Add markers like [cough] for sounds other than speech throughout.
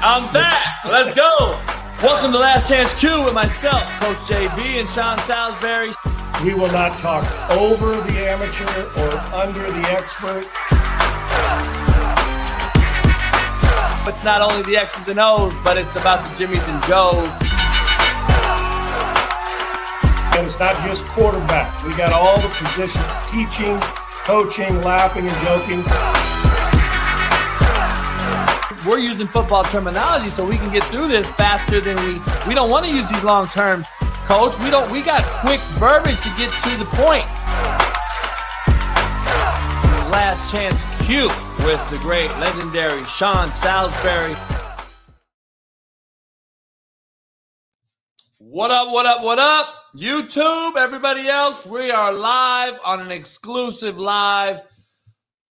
I'm back. Let's go. Welcome to Last Chance Q with myself, Coach JB and Sean Salisbury. We will not talk over the amateur or under the expert. It's not only the X's and O's, but it's about the Jimmys and Joes. And it's not just quarterbacks. We got all the positions teaching, coaching, laughing, and joking. We're using football terminology so we can get through this faster than we we don't want to use these long terms, coach. We don't we got quick verbiage to get to the point. Last chance Q with the great legendary Sean Salisbury. What up, what up, what up? YouTube, everybody else, we are live on an exclusive live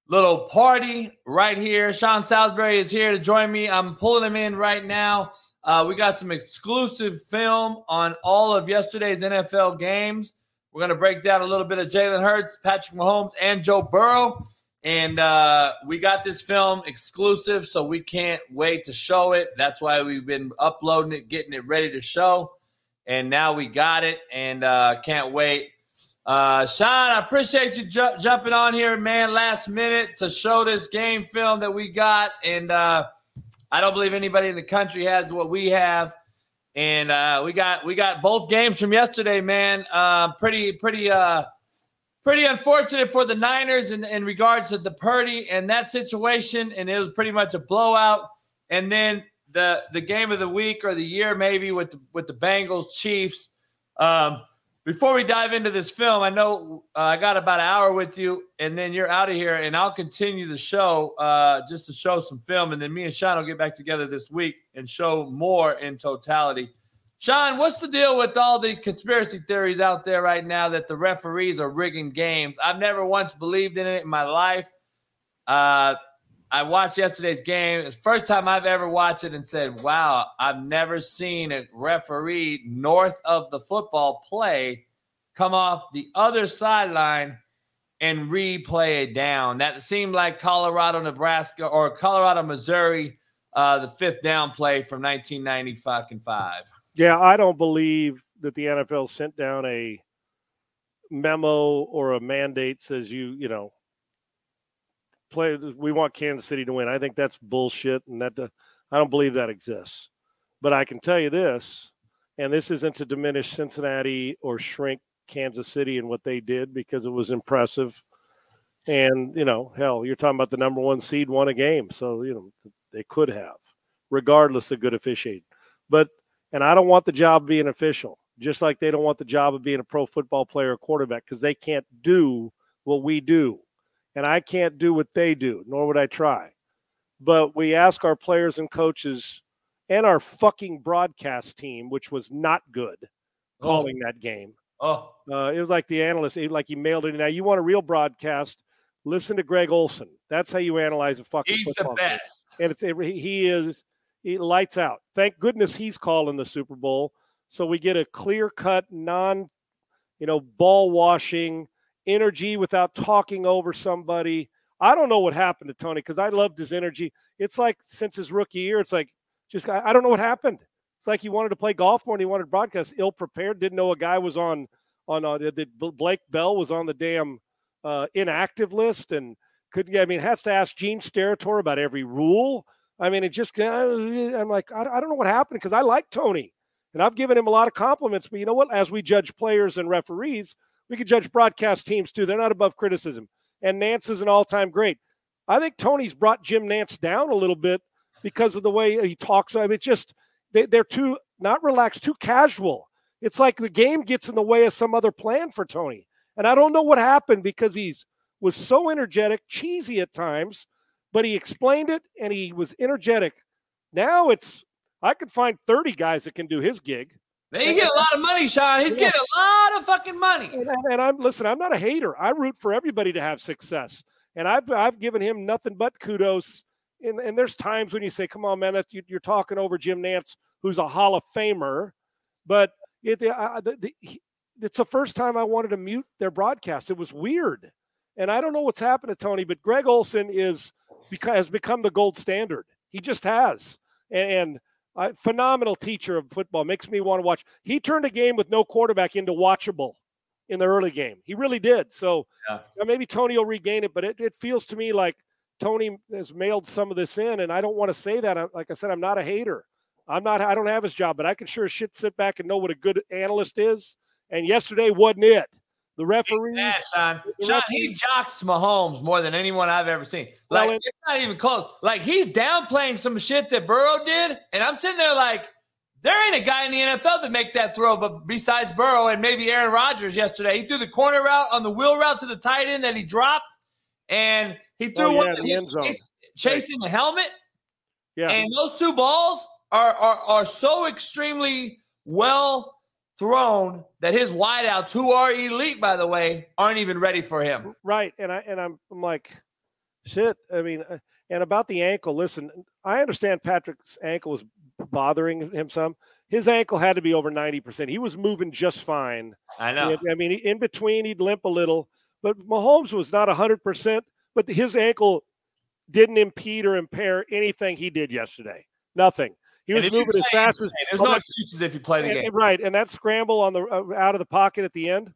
little party right here. Sean Salisbury is here to join me. I'm pulling him in right now. Uh, we got some exclusive film on all of yesterday's NFL games. We're going to break down a little bit of Jalen Hurts, Patrick Mahomes, and Joe Burrow. And uh, we got this film exclusive, so we can't wait to show it. That's why we've been uploading it, getting it ready to show. And now we got it, and uh, can't wait. Uh, Sean, I appreciate you ju- jumping on here, man, last minute to show this game film that we got. And uh, I don't believe anybody in the country has what we have. And uh, we got we got both games from yesterday, man. Uh, pretty pretty uh, pretty unfortunate for the Niners in, in regards to the Purdy and that situation. And it was pretty much a blowout. And then the the game of the week or the year maybe with the, with the Bengals Chiefs. Um, before we dive into this film, I know uh, I got about an hour with you, and then you're out of here, and I'll continue the show uh, just to show some film, and then me and Sean will get back together this week and show more in totality. Sean, what's the deal with all the conspiracy theories out there right now that the referees are rigging games? I've never once believed in it in my life. Uh, I watched yesterday's game. It's first time I've ever watched it and said, wow, I've never seen a referee north of the football play come off the other sideline and replay it down. That seemed like Colorado, Nebraska, or Colorado, Missouri, uh, the fifth down play from 1990 fucking five. Yeah, I don't believe that the NFL sent down a memo or a mandate says you, you know, play. We want Kansas City to win. I think that's bullshit, and that uh, I don't believe that exists. But I can tell you this, and this isn't to diminish Cincinnati or shrink Kansas City and what they did because it was impressive. And you know, hell, you're talking about the number one seed won a game, so you know they could have, regardless of good officiating. But and I don't want the job of being official, just like they don't want the job of being a pro football player or quarterback because they can't do what we do and I can't do what they do, nor would I try. But we ask our players and coaches and our fucking broadcast team, which was not good, oh. calling that game. Oh, uh, it was like the analyst, like he mailed it. Now you want a real broadcast? Listen to Greg Olsen. That's how you analyze a fucking. He's the best, game. and it's he is he lights out. Thank goodness he's calling the Super Bowl, so we get a clear cut, non, you know, ball washing energy without talking over somebody. I don't know what happened to Tony because I loved his energy. It's like since his rookie year, it's like just I, don't know what happened. It's like he wanted to play golf more and he wanted to broadcast. Ill prepared, didn't know a guy was on on uh, that Blake Bell was on the damn uh, inactive list and couldn't. I mean, has to ask Gene Steratore about every rule. I mean, it just I'm like I, I don't know what happened because I like Tony and I've given him a lot of compliments. But you know what? As we judge players and referees, we could judge broadcast teams too. They're not above criticism. And Nantz is an all time great. I think Tony's brought Jim Nantz down a little bit because of the way he talks. I mean, it's just they, they're too not relaxed, too casual. It's like the game gets in the way of some other plan for Tony. And I don't know what happened because he's was so energetic, cheesy at times, but he explained it and he was energetic. Now it's I could find 30 guys that can do his gig. You get a lot of money, Sean. He's yeah. getting a lot of fucking money. And, and, I'm listen. I'm not a hater. I root for everybody to have success, and I've I've given him nothing but kudos. And, and there's times when you say, "Come on, man, you're talking over Jim Nantz, who's a Hall of Famer," but it, uh, the, the, it's the first time I wanted to mute their broadcast. It was weird, and I don't know what's happened to Tony, but Greg Olsen is because has become the gold standard. He just has. and, and uh, phenomenal teacher of football. Makes me want to watch. He turned a game with no quarterback into watchable in the early game. He really did. So yeah. maybe Tony will regain it, but it, it feels to me like Tony has mailed some of this in, and I don't want to say that. Like I said, I'm not a hater. I'm not. I don't have his job, but I can sure shit sit back and know what a good analyst is. And yesterday wasn't it. The referees, yeah, Sean. Sean, he jocks Mahomes more than anyone I've ever seen. Like well, it's not even close. Like he's downplaying some shit that Burrow did, and I'm sitting there like, there ain't a guy in the NFL that make that throw, but besides Burrow and maybe Aaron Rodgers yesterday, he threw the corner route on the wheel route to the tight end that he dropped, and he threw oh, yeah, one the end zone. chasing right. the helmet. Yeah, and those two balls are are, are so extremely well thrown that his wideouts, who are elite by the way, aren't even ready for him. Right, and I and I'm, I'm like, shit. I mean, uh, and about the ankle. Listen, I understand Patrick's ankle was bothering him some. His ankle had to be over ninety percent. He was moving just fine. I know. I mean, in between he'd limp a little, but Mahomes was not hundred percent. But his ankle didn't impede or impair anything he did yesterday. Nothing. He was moving as fast as. There's no excuses if you play the game. Right, and that scramble on the uh, out of the pocket at the end,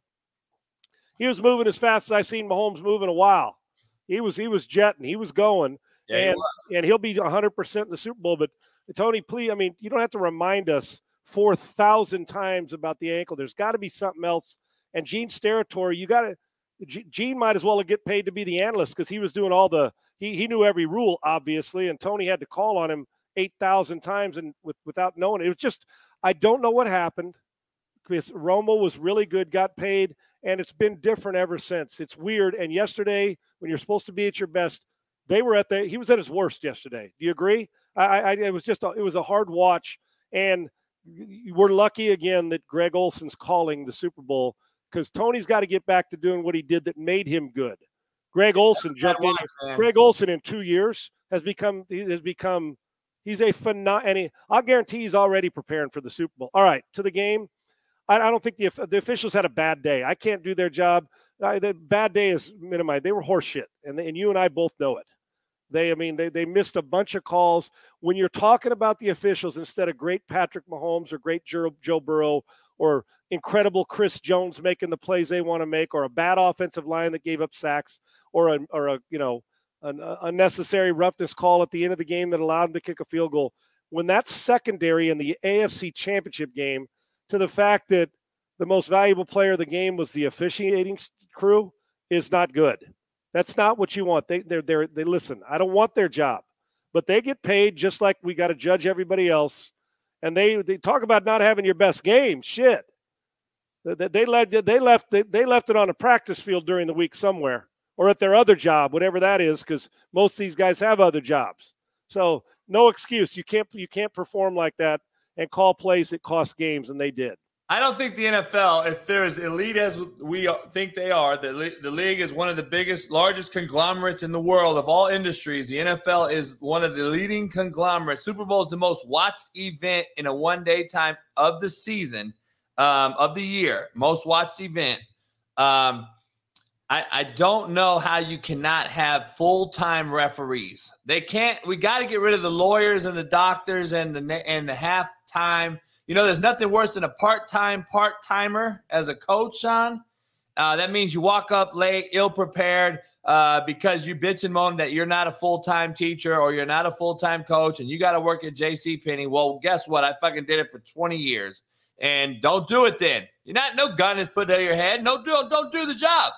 he was moving as fast as I seen Mahomes move in a while. He was he was jetting, he was going, yeah, and he and he'll be 100 percent in the Super Bowl. But Tony, please, I mean, you don't have to remind us four thousand times about the ankle. There's got to be something else. And Gene Steratore, you got to. Gene might as well get paid to be the analyst because he was doing all the he he knew every rule obviously, and Tony had to call on him eight thousand times and with, without knowing it. it was just I don't know what happened because Romo was really good, got paid, and it's been different ever since. It's weird. And yesterday, when you're supposed to be at your best, they were at the he was at his worst yesterday. Do you agree? I, I it was just a, it was a hard watch, and we're lucky again that Greg Olsen's calling the Super Bowl because Tony's got to get back to doing what he did that made him good. Greg Olsen jumped in. Greg Olsen in two years has become he has become He's a phenomenal, he, I'll guarantee he's already preparing for the Super Bowl. All right, to the game. I, I don't think the the officials had a bad day. I can't do their job. I, the bad day is minimized. They were horseshit, and and you and I both know it. They, I mean, they, they missed a bunch of calls. When you're talking about the officials instead of great Patrick Mahomes or great Joe, Joe Burrow or incredible Chris Jones making the plays they want to make, or a bad offensive line that gave up sacks, or a or a you know an uh, unnecessary roughness call at the end of the game that allowed him to kick a field goal. When that's secondary in the AFC Championship game to the fact that the most valuable player of the game was the officiating crew is not good. That's not what you want. They they're, they're they listen. I don't want their job, but they get paid just like we got to judge everybody else. And they they talk about not having your best game. Shit, they, they left they left they left it on a practice field during the week somewhere or at their other job, whatever that is, because most of these guys have other jobs. So no excuse. You can't you can't perform like that and call plays that cost games, and they did. I don't think the NFL, if they're as elite as we think they are, the, the league is one of the biggest, largest conglomerates in the world of all industries. The NFL is one of the leading conglomerates. Super Bowl is the most watched event in a one day time of the season, um, of the year, most watched event. Um, I, I don't know how you cannot have full time referees. They can't. We got to get rid of the lawyers and the doctors and the and the half time. You know, there's nothing worse than a part time part timer as a coach, Sean. Uh, that means you walk up late, ill prepared, uh, because you bitch and moan that you're not a full time teacher or you're not a full time coach, and you got to work at J.C. Penney. Well, guess what? I fucking did it for 20 years, and don't do it then. You're not. No gun is put to your head. No, do don't do the job.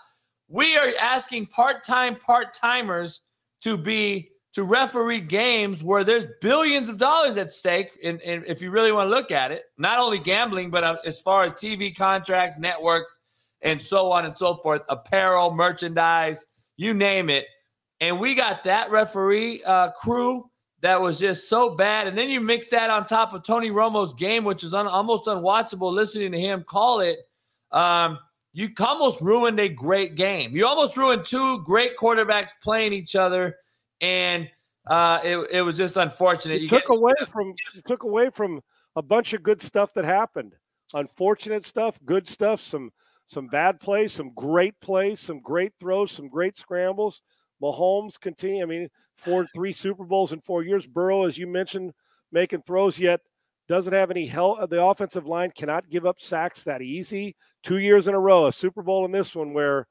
We are asking part-time part-timers to be to referee games where there's billions of dollars at stake. And if you really want to look at it, not only gambling, but uh, as far as TV contracts, networks, and so on and so forth, apparel, merchandise, you name it. And we got that referee uh, crew that was just so bad. And then you mix that on top of Tony Romo's game, which is un- almost unwatchable listening to him call it. Um, you almost ruined a great game. You almost ruined two great quarterbacks playing each other, and uh, it, it was just unfortunate. You took get, away from took away from a bunch of good stuff that happened. Unfortunate stuff, good stuff, some some bad plays, some great plays, some great throws, some great scrambles. Mahomes continue. I mean, four three Super Bowls in four years. Burrow, as you mentioned, making throws yet. Doesn't have any help. The offensive line cannot give up sacks that easy. Two years in a row, a Super Bowl in this one where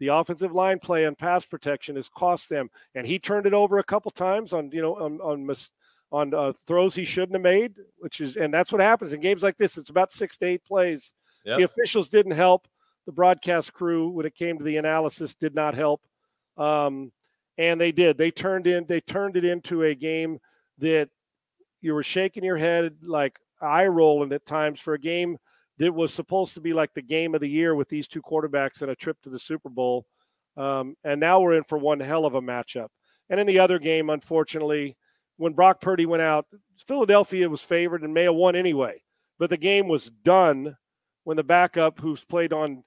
the offensive line play and pass protection has cost them. And he turned it over a couple times on you know on on mis- on uh, throws he shouldn't have made, which is and that's what happens in games like this. It's about six to eight plays. Yep. The officials didn't help. The broadcast crew, when it came to the analysis, did not help. Um, and they did. They turned in. They turned it into a game that you were shaking your head like eye rolling at times for a game that was supposed to be like the game of the year with these two quarterbacks and a trip to the Super Bowl. Um, and now we're in for one hell of a matchup. And in the other game, unfortunately, when Brock Purdy went out, Philadelphia was favored and may have won anyway. But the game was done when the backup, who's played on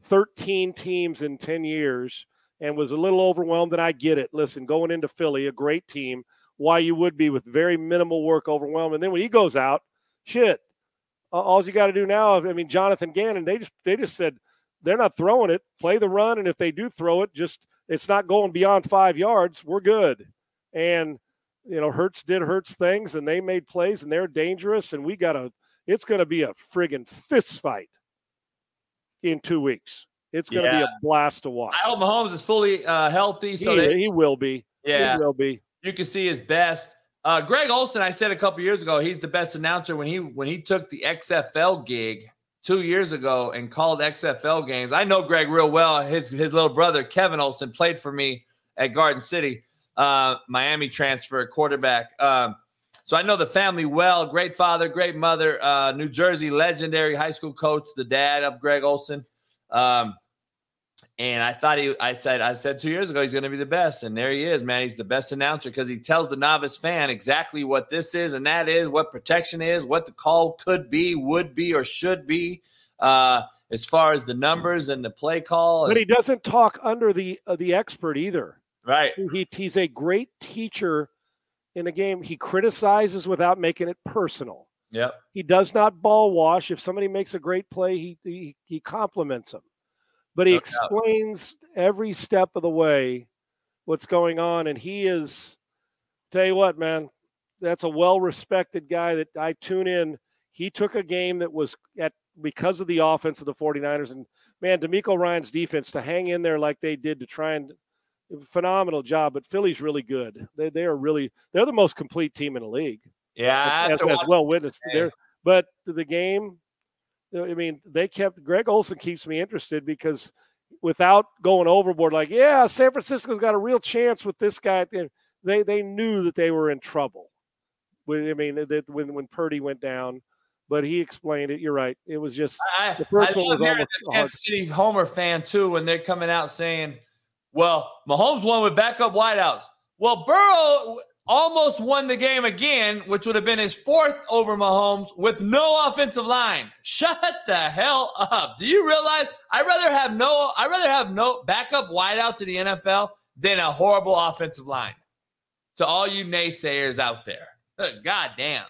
13 teams in 10 years and was a little overwhelmed, and I get it. Listen, going into Philly, a great team, why you would be with very minimal work overwhelmed. And then when he goes out, shit, all you got to do now, I mean, Jonathan Gannon, they just they just said they're not throwing it. Play the run, and if they do throw it, just it's not going beyond five yards. We're good. And you know, Hurts did Hurts things, and they made plays, and they're dangerous. And we got to. It's going to be a friggin' fist fight in two weeks. It's going to yeah. be a blast to watch. I hope Mahomes is fully uh, healthy, so he, they, he will be. Yeah, he will be. You can see his best. Uh, Greg Olsen, I said a couple years ago, he's the best announcer when he when he took the XFL gig two years ago and called XFL games. I know Greg real well. His his little brother Kevin Olsen played for me at Garden City, uh, Miami transfer quarterback. Um, so I know the family well. Great father, great mother. Uh, New Jersey legendary high school coach, the dad of Greg Olsen. Um, and I thought he, I said, I said two years ago he's going to be the best, and there he is, man. He's the best announcer because he tells the novice fan exactly what this is and that is, what protection is, what the call could be, would be, or should be, uh, as far as the numbers and the play call. But he doesn't talk under the uh, the expert either. Right. He, he's a great teacher in a game. He criticizes without making it personal. Yep. He does not ball wash. If somebody makes a great play, he he, he compliments them but he no explains doubt. every step of the way what's going on. And he is, tell you what, man, that's a well respected guy that I tune in. He took a game that was at because of the offense of the 49ers. And man, DeMeco Ryans defense to hang in there like they did to try and phenomenal job. But Philly's really good. They, they are really, they're the most complete team in the league. Yeah. As, as well witnessed there. But the game, I mean, they kept Greg Olsen keeps me interested because without going overboard, like, yeah, San Francisco's got a real chance with this guy. They they knew that they were in trouble. I mean, that when when Purdy went down, but he explained it. You're right. It was just I, the first I one was almost the Kansas City Homer fan too when they're coming out saying, "Well, Mahomes won with backup wideouts." Well, Burrow almost won the game again, which would have been his fourth over Mahomes with no offensive line. [laughs] Shut the hell up. Do you realize I'd rather have no I'd rather have no backup wideout to the NFL than a horrible offensive line. To all you naysayers out there. [laughs] God damn.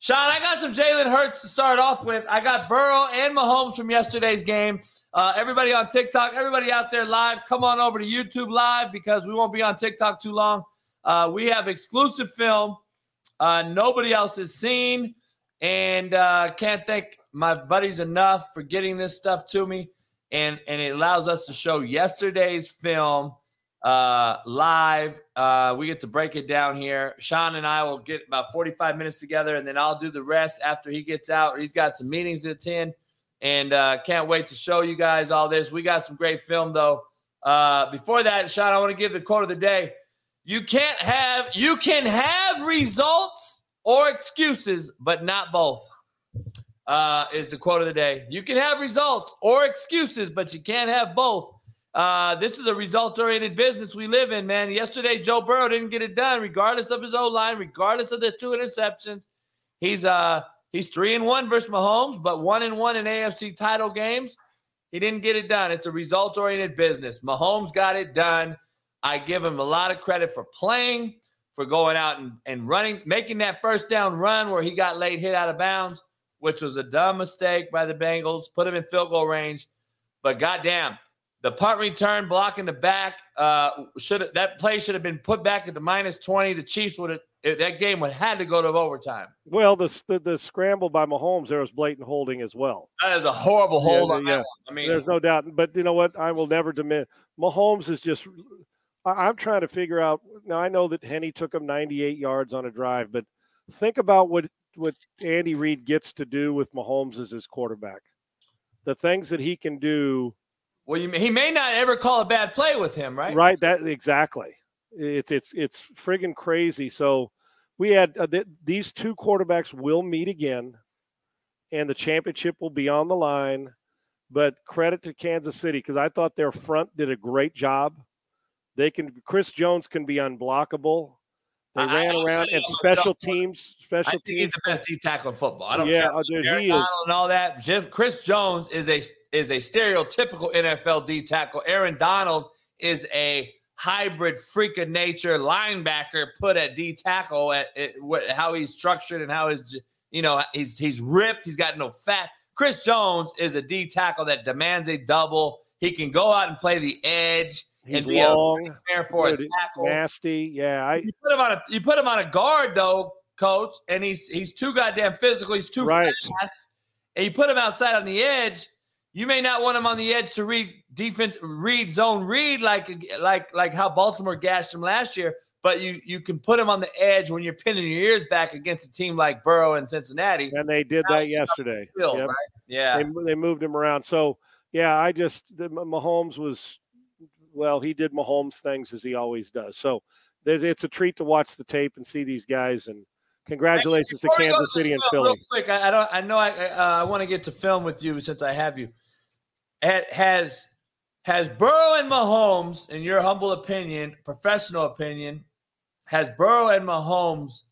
Sean, I got some Jalen Hurts to start off with. I got Burrow and Mahomes from yesterday's game. Uh, everybody on TikTok, everybody out there live, come on over to YouTube live because we won't be on TikTok too long. Uh, we have exclusive film uh, nobody else has seen. And uh, can't thank my buddies enough for getting this stuff to me. And, and it allows us to show yesterday's film uh, live. Uh, we get to break it down here. Sean and I will get about 45 minutes together, and then I'll do the rest after he gets out. He's got some meetings to attend, and uh, can't wait to show you guys all this. We got some great film, though. Uh, before that, Sean, I want to give the quote of the day. You can't have you can have results or excuses, but not both. Uh, is the quote of the day. You can have results or excuses, but you can't have both. Uh, this is a result-oriented business we live in, man. Yesterday, Joe Burrow didn't get it done, regardless of his O line, regardless of the two interceptions. He's uh he's three and one versus Mahomes, but one and one in AFC title games. He didn't get it done. It's a result-oriented business. Mahomes got it done. I give him a lot of credit for playing, for going out and, and running, making that first down run where he got late hit out of bounds, which was a dumb mistake by the Bengals, put him in field goal range. But goddamn, the punt return blocking the back uh, should that play should have been put back at the minus 20. The Chiefs would have that game would have had to go to overtime. Well, the, the, the scramble by Mahomes there was blatant holding as well. That is a horrible hold yeah, on yeah. that one. I mean, there's no doubt. But you know what? I will never diminish. Mahomes is just. I'm trying to figure out. Now I know that Henne took him 98 yards on a drive, but think about what what Andy Reid gets to do with Mahomes as his quarterback. The things that he can do well, you, he may not ever call a bad play with him, right? Right. That exactly. It's it's it's friggin' crazy. So we had uh, th- these two quarterbacks will meet again, and the championship will be on the line. But credit to Kansas City because I thought their front did a great job. They can Chris Jones can be unblockable. They I, ran I around and special teams. Special teams. He's the best D tackle in football. I don't know. yeah, care. Uh, dude, he is. and all that. Jeff, Chris Jones is a is a stereotypical NFL D tackle. Aaron Donald is a hybrid freak of nature linebacker put at D tackle at, at, at how he's structured and how his you know he's he's ripped. He's got no fat. Chris Jones is a D tackle that demands a double. He can go out and play the edge. He's and long, there for a tackle. nasty. Yeah, I, you put him on a you put him on a guard though, coach, and he's he's too goddamn physical. He's too right. fast, and you put him outside on the edge. You may not want him on the edge to read defense, read zone read like like like how Baltimore gashed him last year. But you you can put him on the edge when you're pinning your ears back against a team like Burrow and Cincinnati. And they did that yesterday. Field, yep. right? Yeah, they, they moved him around. So yeah, I just the, Mahomes was well, he did Mahomes things as he always does. So it's a treat to watch the tape and see these guys. And congratulations to Kansas City and Philly. Real quick, I, I, don't. I know. I uh, I want to get to film with you since I have you. Has has Burrow and Mahomes, in your humble opinion, professional opinion, has Burrow and Mahomes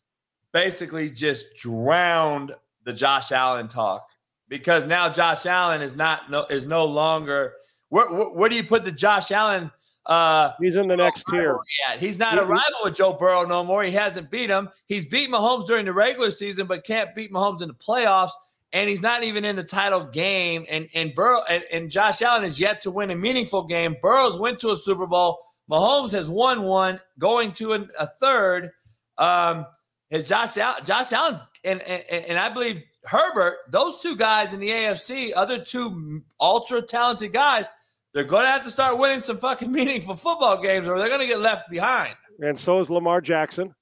basically just drowned the Josh Allen talk? Because now Josh Allen is not no, is no longer where, where, where do you put the Josh Allen? Uh, he's in the next tier. Yeah, he's not a rival with Joe Burrow no more. He hasn't beat him. He's beat Mahomes during the regular season, but can't beat Mahomes in the playoffs. And he's not even in the title game. And and Burrow and, and Josh Allen is yet to win a meaningful game. Burrow's went to a Super Bowl. Mahomes has won one, going to an, a third. Um, has Josh Allen, Josh Allen's and, and and I believe Herbert, those two guys in the AFC, other two ultra talented guys they're going to have to start winning some fucking [laughs] meaningful football games, or they're going to get left behind. And so is Lamar Jackson.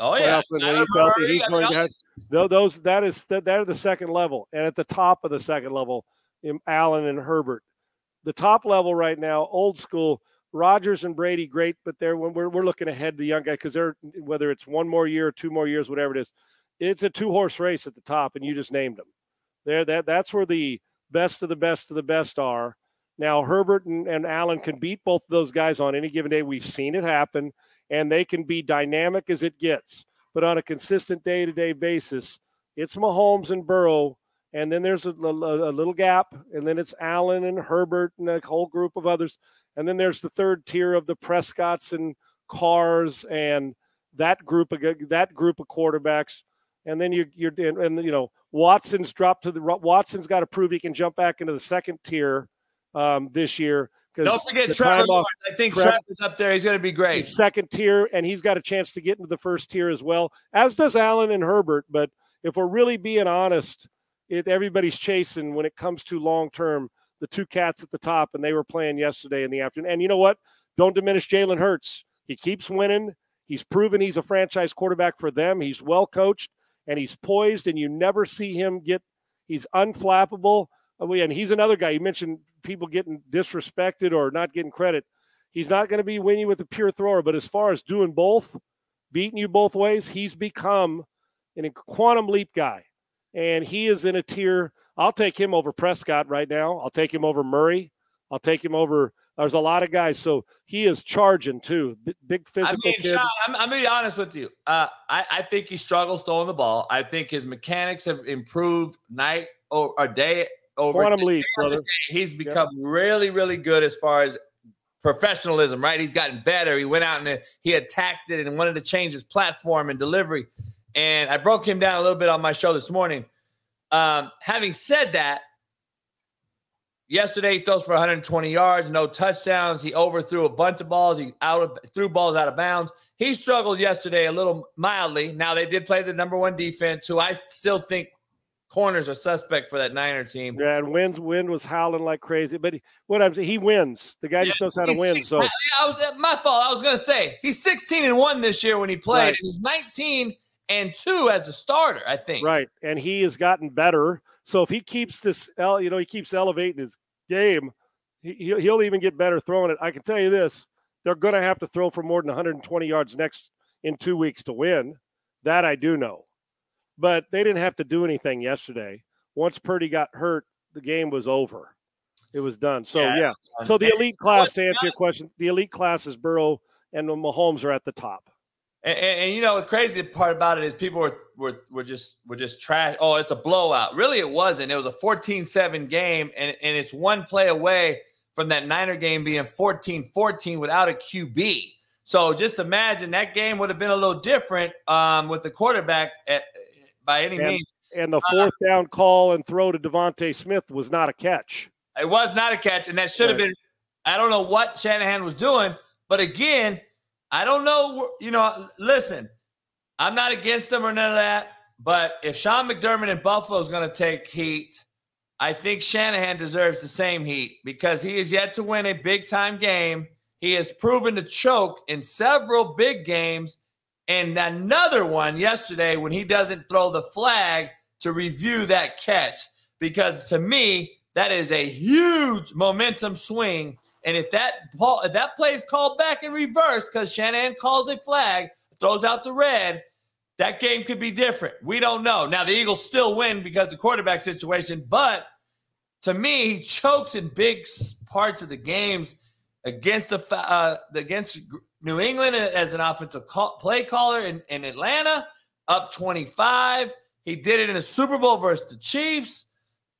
Oh yeah, when he's healthy, he's going to have those. That is that are the second level, and at the top of the second level, Allen and Herbert. The top level right now, old school. Rodgers and Brady, great, but they're when we're, we're looking ahead the young guy because they're whether it's one more year or two more years, whatever it is, it's a two horse race at the top, and you just named them. There, that that's where the best of the best of the best are. Now, Herbert and, and Allen can beat both of those guys on any given day. We've seen it happen, and they can be dynamic as it gets. But on a consistent day to day basis, it's Mahomes and Burrow, and then there's a, a, a, little gap, and then it's Allen and Herbert and a whole group of others. And then there's the third tier of the Prescotts and Carrs and that group of that group of quarterbacks. And then you, you're and you know Watson's dropped to the Watson's got to prove he can jump back into the second tier um, this year. Don't forget Trevor Lawrence. I think Trev, Trevor's up there. He's going to be great. Second tier, and he's got a chance to get into the first tier as well, as does Allen and Herbert. But if we're really being honest, it, everybody's chasing when it comes to long term the two cats at the top, and they were playing yesterday in the afternoon. And you know what? Don't diminish Jalen Hurts. He keeps winning. He's proven he's a franchise quarterback for them. He's well coached and he's poised, and you never see him get. He's unflappable. Oh, and he's another guy. You mentioned people getting disrespected or not getting credit. He's not going to be winning with a pure thrower, but as far as doing both, beating you both ways, he's become an quantum leap guy. And he is in a tier. I'll take him over Prescott right now. I'll take him over Murray. I'll take him over. There's a lot of guys, so he is charging too. big physical I mean, kid. Sean, I'm, I'm, gonna be honest with you. Uh, I, I think he struggles throwing the ball. I think his mechanics have improved night or, or day over quantum leap, brother. He's become really, really good as far as professionalism, right? He's gotten better. He went out and he attacked it and wanted to change his platform and delivery. And I broke him down a little bit on my show this morning. Um, having said that, yesterday he throws for 120 yards, no touchdowns. He overthrew a bunch of balls. He out of, threw balls out of bounds. He struggled yesterday a little mildly. Now they did play the number one defense, who I still think corners are suspect for that Niner team. Yeah, and Wind Wind was howling like crazy, but he, what I'm saying, he wins. The guy yeah, just knows how to win. So I was, my fault. I was gonna say he's 16 and one this year when he played, right. and he's 19 and two as a starter. I think right, and he has gotten better. So if he keeps this, you know, he keeps elevating his game, he, he'll even get better throwing it. I can tell you this: they're going to have to throw for more than 120 yards next in two weeks to win. That I do know but they didn't have to do anything yesterday. Once Purdy got hurt, the game was over. It was done. So yeah. yeah. So the elite class, to answer your question, the elite class is Burrow and the Mahomes are at the top. And, and, and, you know the crazy part about it is people were, were were just were just trash. Oh, it's a blowout. Really, it wasn't. It was a 14-7 game, and, and it's one play away from that Niner game being 14-14 without a QB. So just imagine that game would have been a little different um, with the quarterback at, by any and, means. And the uh, fourth uh, down call and throw to DeVonta Smith was not a catch. It was not a catch, and that should have been. I don't know what Shanahan was doing, but again, I don't know. You know, listen, I'm not against them or none of that. But if Sean McDermott in Buffalo is going to take heat, I think Shanahan deserves the same heat because he is yet to win a big time game. He has proven to choke in several big games and another one yesterday when he doesn't throw the flag to review that catch. Because to me, that is a huge momentum swing. And if that ball, if that play is called back in reverse because Shanahan calls a flag, throws out the red, that game could be different. We don't know. Now the Eagles still win because of the quarterback situation, but to me, he chokes in big parts of the games against the uh, against New England as an offensive call, play caller in, in Atlanta, up 25. He did it in the Super Bowl versus the Chiefs.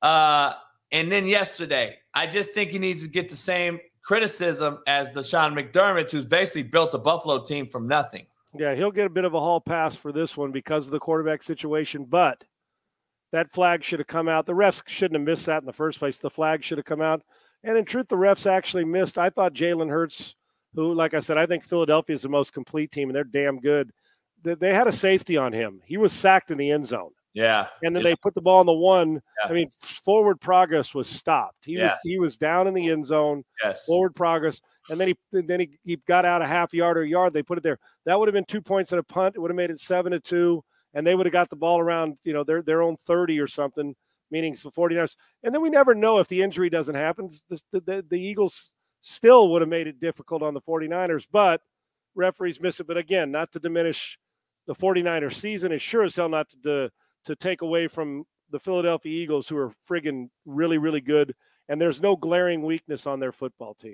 Uh, and then yesterday, I just think he needs to get the same criticism as Sean McDermott, who's basically built the Buffalo team from nothing. Yeah, he'll get a bit of a hall pass for this one because of the quarterback situation, but that flag should have come out. The refs shouldn't have missed that in the first place. The flag should have come out. And in truth, the refs actually missed. I thought Jalen Hurts who, like I said, I think Philadelphia is the most complete team and they're damn good. They had a safety on him. He was sacked in the end zone. Yeah. And then yeah. they put the ball on the one. Yeah. I mean, forward progress was stopped. He yes. was he was down in the end zone. Yes. Forward progress. And then he then he, he got out a half yard or yard. They put it there. That would have been two points and a punt. It would have made it seven to two. And they would have got the ball around, you know, their their own 30 or something, meaning the 49ers. And then we never know if the injury doesn't happen. The, the, the Eagles still would have made it difficult on the 49ers, but referees miss it. But again, not to diminish the 49ers season, is sure as hell not to, to, to take away from the Philadelphia Eagles, who are friggin' really, really good. And there's no glaring weakness on their football team.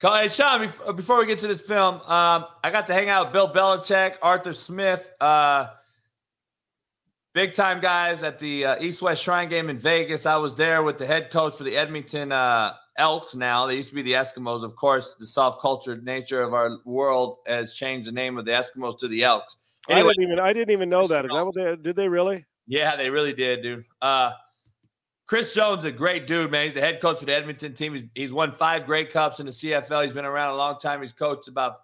Hey, Sean, before we get to this film, um, I got to hang out with Bill Belichick, Arthur Smith, uh, big time guys at the uh, East West Shrine game in Vegas. I was there with the head coach for the Edmonton uh, Elks now. They used to be the Eskimos. Of course, the soft cultured nature of our world has changed the name of the Eskimos to the Elks. Anyway, I didn't even I didn't even know that. that they, did they really? Yeah, they really did, dude. Uh, Chris Jones, a great dude, man. He's the head coach for the Edmonton team. He's, he's won five Grey Cups in the CFL. He's been around a long time. He's coached about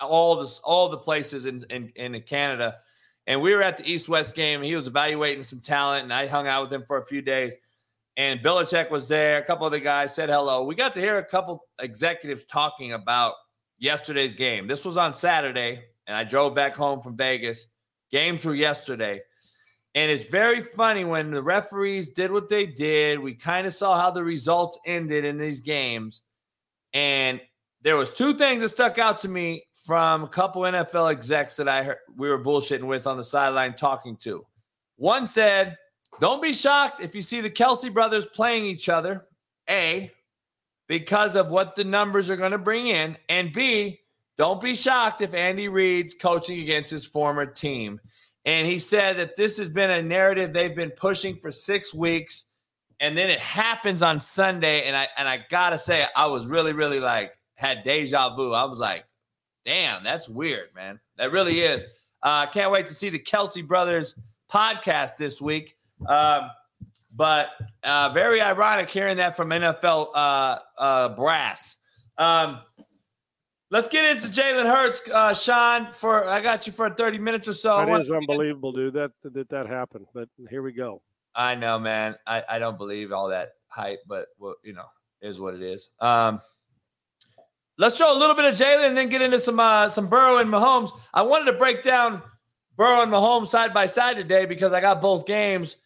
all the all the places in, in, in Canada. And we were at the East West game. He was evaluating some talent, and I hung out with him for a few days and Belichick was there. A couple of the guys said hello. We got to hear a couple executives talking about yesterday's game. This was on Saturday, and I drove back home from Vegas. Games were yesterday. And it's very funny when the referees did what they did. We kind of saw how the results ended in these games. And there was two things that stuck out to me from a couple NFL execs that I heard we were bullshitting with on the sideline talking to. One said, don't be shocked if you see the Kelce brothers playing each other, A, because of what the numbers are going to bring in, and B, don't be shocked if Andy Reid's coaching against his former team. And he said that this has been a narrative they've been pushing for six weeks. And then it happens on Sunday. And I and I gotta say, I was really, really like had deja vu. I was like, damn, that's weird, man. That really is. Uh, can't wait to see the Kelce brothers podcast this week. Um, but uh, very ironic hearing that from NFL uh, uh, brass. Um, let's get into Jalen Hurts, uh, Sean. For I got you for 30 minutes or so. It is unbelievable, dude. That that that happened. But here we go. I know, man. I, I don't believe all that hype, but well, you know, is what it is. Um, let's show a little bit of Jalen and then get into some uh, some Burrow and Mahomes. I wanted to break down Burrow and Mahomes side by side today because I got both games.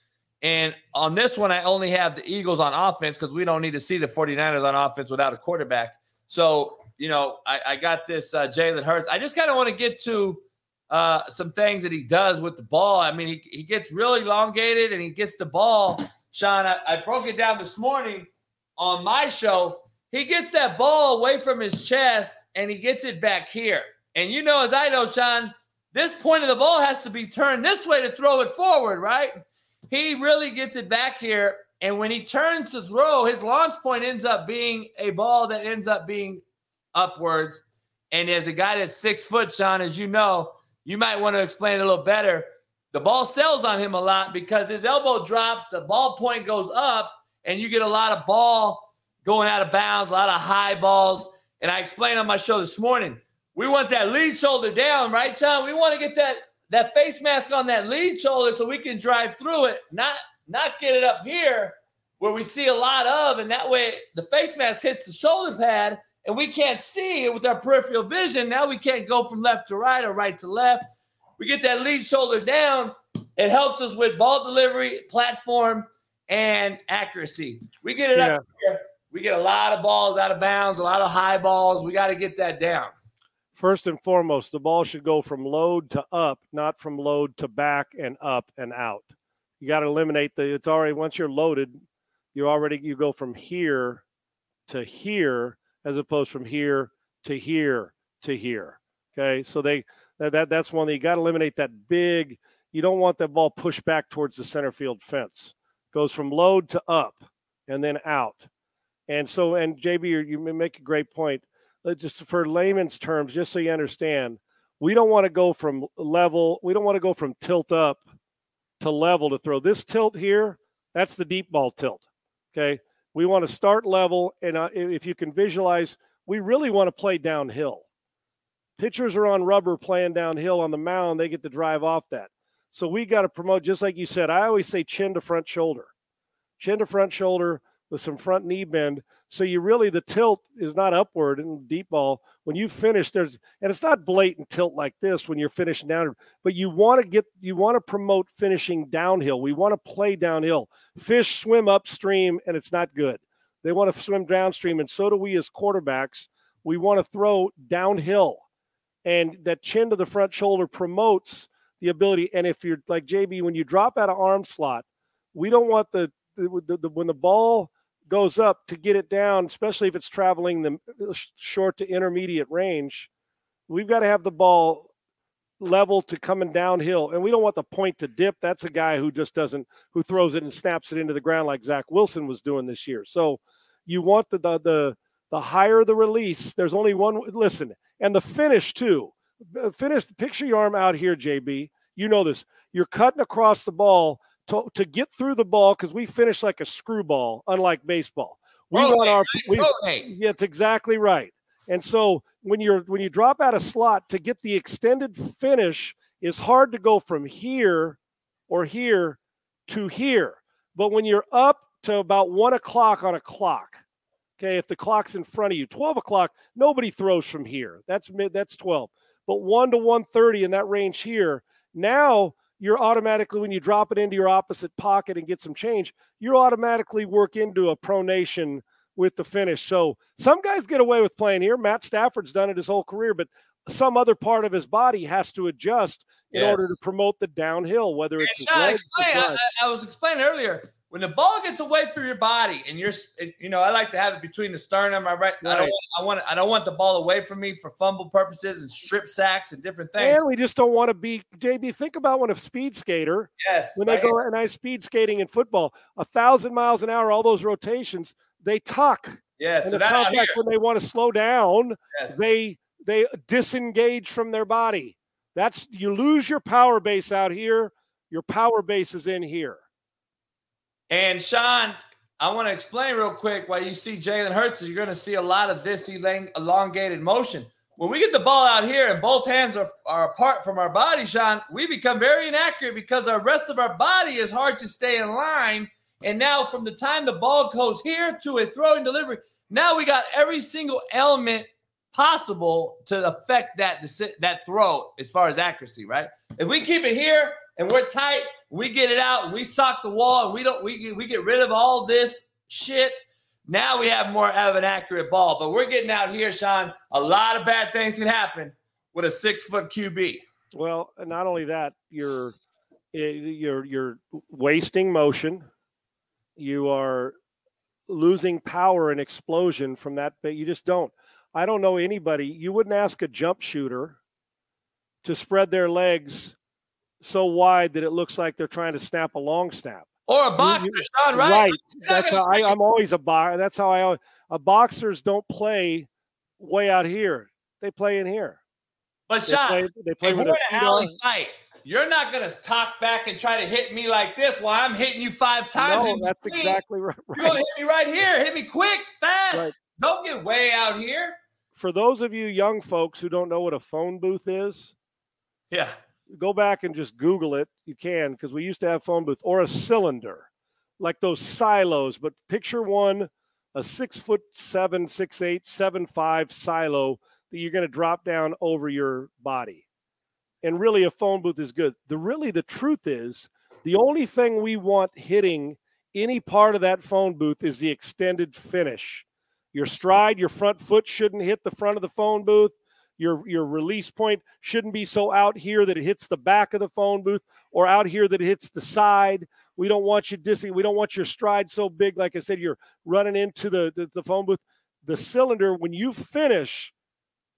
And on this one, I only have the Eagles on offense because we don't need to see the 49ers on offense without a quarterback. So, you know, I, I got this uh, Jalen Hurts. I just kind of want to get to uh, some things that he does with the ball. I mean, he, he gets really elongated and he gets the ball. Sean, I, I broke it down this morning on my show. He gets that ball away from his chest and he gets it back here. And you know, as I know, Sean, this point of the ball has to be turned this way to throw it forward, right? He really gets it back here. And when he turns to throw, his launch point ends up being a ball that ends up being upwards. And as a guy that's six foot, Sean, as you know, you might want to explain it a little better. The ball sells on him a lot because his elbow drops, the ball point goes up, and you get a lot of ball going out of bounds, a lot of high balls. And I explained on my show this morning, we want that lead shoulder down, right, Sean? We want to get that that face mask on that lead shoulder so we can drive through it, not not get it up here where we see a lot of, and that way the face mask hits the shoulder pad and we can't see it with our peripheral vision. Now we can't go from left to right or right to left. We get that lead shoulder down. It helps us with ball delivery, platform, and accuracy. We get it yeah. up here. We get a lot of balls out of bounds, a lot of high balls. We got to get that down first and foremost, the ball should go from load to up, not from load to back and up and out. You got to eliminate the. It's already once you're loaded, you already you go from here to here as opposed from here to here to here. Okay, so they that, that that's one that you got to eliminate that big. You don't want that ball pushed back towards the center field fence. Goes from load to up and then out. And so, and JB, you, make a great point just for layman's terms, just so you understand, we don't want to go from level, we don't want to go from tilt up to level to throw. This tilt here, that's the deep ball tilt. Okay. We want to start level. And uh, if you can visualize, we really want to play downhill. Pitchers are on rubber playing downhill on the mound, they get to drive off that. So we got to promote, just like you said, I always say chin to front shoulder. Chin to front shoulder with some front knee bend. So you really the tilt is not upward in deep ball. When you finish, there's and it's not blatant tilt like this when you're finishing down, but you want to get you want to promote finishing downhill. We want to play downhill. Fish swim upstream and it's not good. They want to swim downstream, and so do we as quarterbacks. We want to throw downhill. And that chin to the front shoulder promotes the ability. And if you're like JB, when you drop out of arm slot, we don't want the, the, the when the ball goes up to get it down, especially if it's traveling the uh, short to intermediate range, we've got to have the ball level to coming downhill. And we don't want the point to dip. That's a guy who just doesn't, who throws it and snaps it into the ground like Zach Wilson was doing this year. So you want the, the, the, the higher the release, there's only one, listen, and the finish too. Finish, picture your arm out here, JB. You know this. You're cutting across the ball to, to get through the ball because we finish like a screwball, unlike baseball. We want our we, yeah, it's exactly right. And so when you're when you drop out a slot to get the extended finish is hard to go from here or here to here. But when you're up to about one o'clock on a clock, okay, if the clock's in front of you, 12 o'clock, nobody throws from here. That's mid, that's 12. But one to 130 in that range here. Now you're automatically when you drop it into your opposite pocket and get some change, You're automatically work into a pronation with the finish. So some guys get away with playing here. Matt Stafford's done it his whole career, but some other part of his body has to adjust in yes. order to promote the downhill, whether it's his legs I, I was explaining earlier when the ball gets away from your body and you're you know i like to have it between the sternum i right, right. i don't i want i don't want the ball away from me for fumble purposes and strip sacks and different things. And we just don't want to be jb think about when a speed skater yes when they go and i speed skating in football a thousand miles an hour all those rotations they tuck. Yes and so the when they want to slow down yes. they they disengage from their body. That's you lose your power base out here your power base is in here And Sean, I want to explain real quick why you see Jalen Hurts. You're going to see a lot of this elongated motion. When we get the ball out here and both hands are, are apart from our body, Sean, we become very inaccurate because our rest of our body is hard to stay in line. And now, from the time the ball goes here to a throwing delivery, now we got every single element possible to affect that that throw as far as accuracy, right? If we keep it here and we're tight, we get it out we sock the wall and we don't we we get rid of all this shit. Now we have more of an accurate ball, but we're getting out here, Sean. A lot of bad things can happen with a six foot QB. Well, not only that, you're eh, you're you're wasting motion. You are losing power and explosion from that, but you just don't. I don't know anybody. You wouldn't ask a jump shooter to spread their legs so wide that it looks like they're trying to snap a long snap. Or a boxer, you, Sean, right? Right. That's how I, am always a boxer. That's how I always, a boxers don't play way out here. They play in here. But they Sean, play, they play with an alley fight. You're not going to talk back and try to hit me like this while I'm hitting you five times. No, that's exactly right. You're going to hit me right here. Hit me quick, fast. Right. Don't get way out here. For those of you young folks who don't know what a phone booth is, yeah, go back and just Google it. You can because we used to have phone booth or a cylinder, like those silos. But picture one, a six foot seven, six eight, seven five silo that you're going to drop down over your body. And really, a phone booth is good. The really the truth is the only thing we want hitting any part of that phone booth is the extended finish. Your stride, your front foot shouldn't hit the front of the phone booth your your release point shouldn't be so out here that it hits the back of the phone booth or out here that it hits the side. We don't want you dissing. We don't want your stride so big. Like I said, you're running into the, the, the phone booth. The cylinder, when you finish,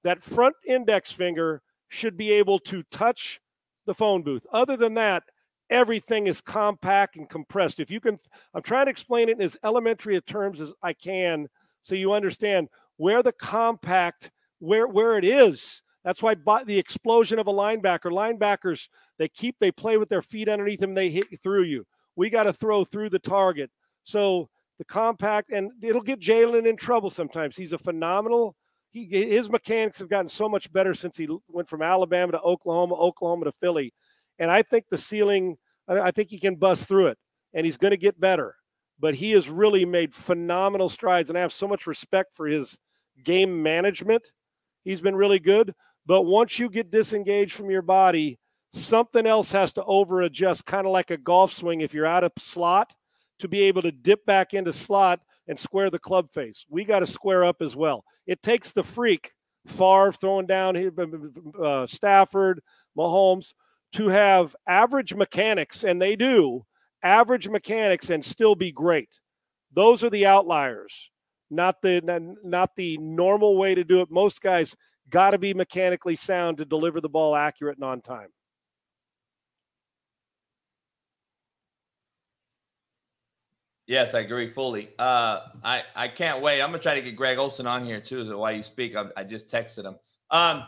that front index finger should be able to touch the phone booth. Other than that, everything is compact and compressed. If you can, I'm trying to explain it in as elementary a terms as I can so you understand where the compact where where it is. That's why the explosion of a linebacker. Linebackers they keep they play with their feet underneath them. They hit through you. We got to throw through the target. So the compact and it'll get Jalen in trouble sometimes. He's a phenomenal. He, his mechanics have gotten so much better since he went from Alabama to Oklahoma, Oklahoma to Philly, and I think the ceiling. I think he can bust through it, and he's going to get better. But he has really made phenomenal strides, and I have so much respect for his game management He's been really good. But once you get disengaged from your body, something else has to over adjust, kind of like a golf swing. If you're out of slot, to be able to dip back into slot and square the club face, we got to square up as well. It takes the freak, Favre throwing down here uh, Stafford, Mahomes, to have average mechanics, and they do average mechanics and still be great. Those are the outliers not the not the normal way to do it. Most guys got to be mechanically sound to deliver the ball accurate and on time. Yes, I agree fully. Uh, I I can't wait. I'm gonna try to get Greg Olsen on here too. While you speak, I, I just texted him. Um,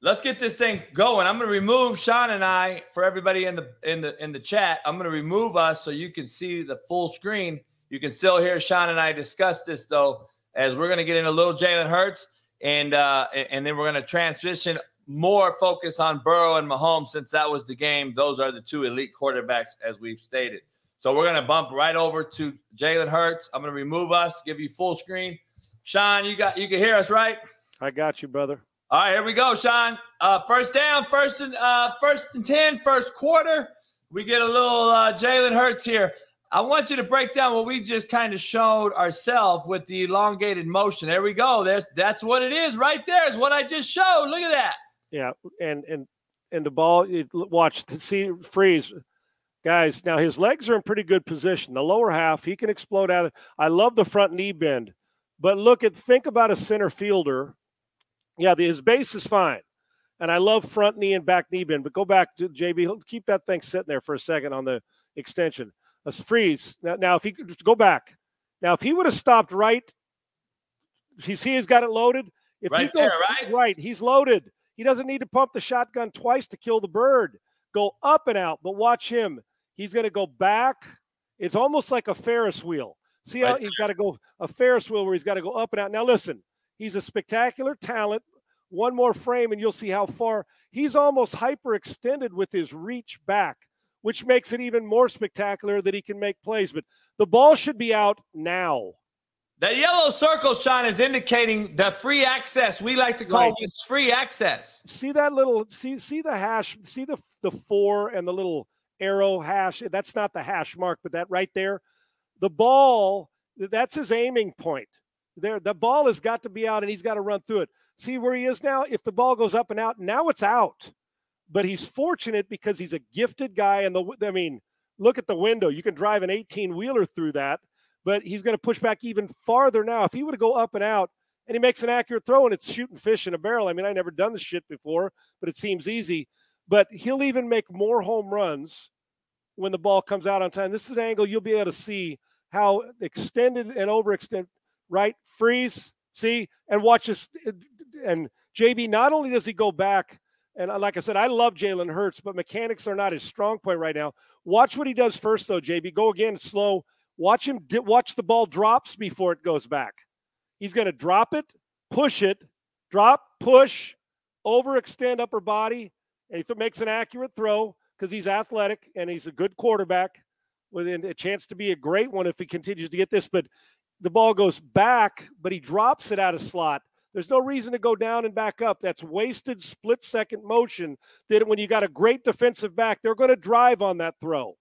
let's get this thing going. I'm gonna remove Sean and I for everybody in the in the in the chat. I'm gonna remove us so you can see the full screen you can still hear Sean and I discuss this though, as we're going to get into little Jalen Hurts, and uh, and then we're going to transition more focus on Burrow and Mahomes since that was the game. Those are the two elite quarterbacks, as we've stated. So we're going to bump right over to Jalen Hurts. I'm going to remove us, give you full screen. Sean, you got you can hear us, right? I got you, brother. All right, here we go, Sean. Uh, first down, first and uh, first and ten, first quarter. We get a little uh, Jalen Hurts here. I want you to break down what we just kind of showed ourselves with the elongated motion. There we go. There's that's what it is right there. Is what I just showed. Look at that. Yeah, and and and the ball. Watch to see freeze, guys. Now his legs are in pretty good position. The lower half, he can explode out. Of, I love the front knee bend, but look at think about a center fielder. Yeah, the, his base is fine, and I love front knee and back knee bend. But go back to JB. Keep that thing sitting there for a second on the extension a freeze. Now, now if he could just go back, now if he would have stopped right, you see he's got it loaded. If right he goes there, right? right, he's loaded. He doesn't need to pump the shotgun twice to kill the bird. Go up and out, but watch him. He's going to go back It's almost like a Ferris wheel. See how right. he's got to go a Ferris wheel where he's got to go up and out. Now listen, he's a spectacular talent. One more frame and you'll see how far he's almost hyperextended with his reach back, which makes it even more spectacular that he can make plays. But the ball should be out now. That yellow circle, Sean, is indicating the free access. We like to call right. this free access. See that little see see the hash, see the the four and the little arrow hash. That's not the hash mark, but that right there, the ball, that's his aiming point. There, the ball has got to be out and he's got to run through it. See where he is now? If the ball goes up and out, now it's out. But he's fortunate because he's a gifted guy. And the I mean, look at the window. You can drive an 18 wheeler through that but he's going to push back even farther now. If he would go up and out and he makes an accurate throw and it's shooting fish in a barrel, I mean, I never done this shit before, but it seems easy. But he'll even make more home runs when the ball comes out on time. This is an angle you'll be able to see how extended and overextended, right? Freeze, see, and watch this. And JB, not only does he go back, and uh, like I said, I love Jalen Hurts, but mechanics are not his strong point right now. Watch what he does first, though, JB. Go again slow Watch him watch the ball drops before it goes back. He's going to drop it, push it, drop, push, overextend upper body, and he makes an accurate throw because he's athletic and he's a good quarterback with a chance to be a great one if he continues to get this. But the ball goes back, but he drops it out of slot. There's no reason to go down and back up. That's wasted split second motion that when you got a great defensive back, they're going to drive on that throw.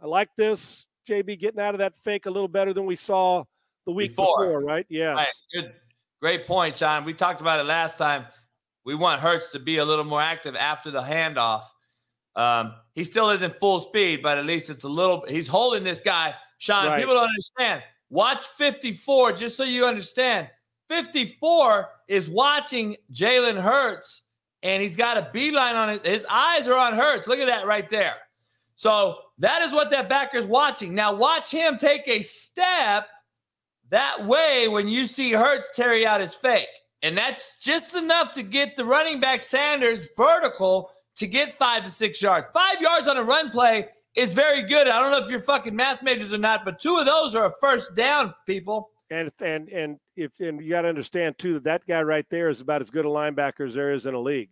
I like this. JB getting out of that fake a little better than we saw the week before, before right? Yeah. Right. Good. Great point, Sean. We talked about it last time. We want Hurts to be a little more active after the handoff. Um, he still isn't full speed, but at least it's a little. He's holding this guy, Sean. Right. People don't understand. Watch 54, just so you understand. 54 is watching Jalen Hurts, and he's got a beeline on his. His eyes are on Hurts. Look at that right there. So that is what that backer's watching. Now watch him take a step that way when you see Hurts carry out his fake. And that's just enough to get the running back Sanders vertical to get five to six yards. Five yards on a run play is very good. I don't know if you're fucking math majors or not, but two of those are a first down, people. And and and if and you got to understand too that that guy right there is about as good a linebacker as there is in a league.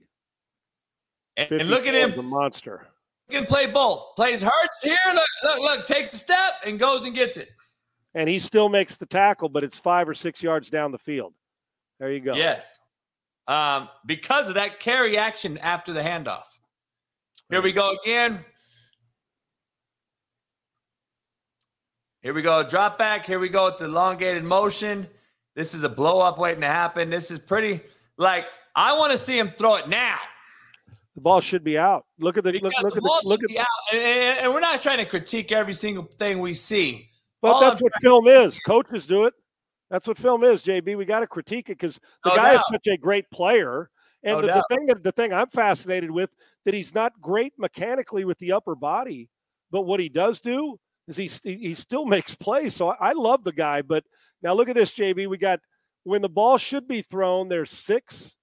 And, and look at him, the monster can play both. Plays Hurts here. Look, look, look, takes a step and goes and gets it. And he still makes the tackle, but it's five or six yards down the field. There you go. Yes. Um, because of that carry action after the handoff. Here we go again. Here we go. Drop back. Here we go with the elongated motion. This is a blow up waiting to happen. This is pretty like I want to see him throw it now. The ball should be out. Look at the look, look the at the look at the, and, and, we're not trying to critique every single thing we see. But All that's I'm what film is. Coaches do it. That's what film is, JB. We got to critique it because the oh, no guy doubt. is such a great player. And no the, the, thing that the thing I'm fascinated with that he's not great mechanically with the upper body, but what he does do is he he still makes plays. So I, I love the guy. But now look at this, JB. We got when the ball should be thrown. There's six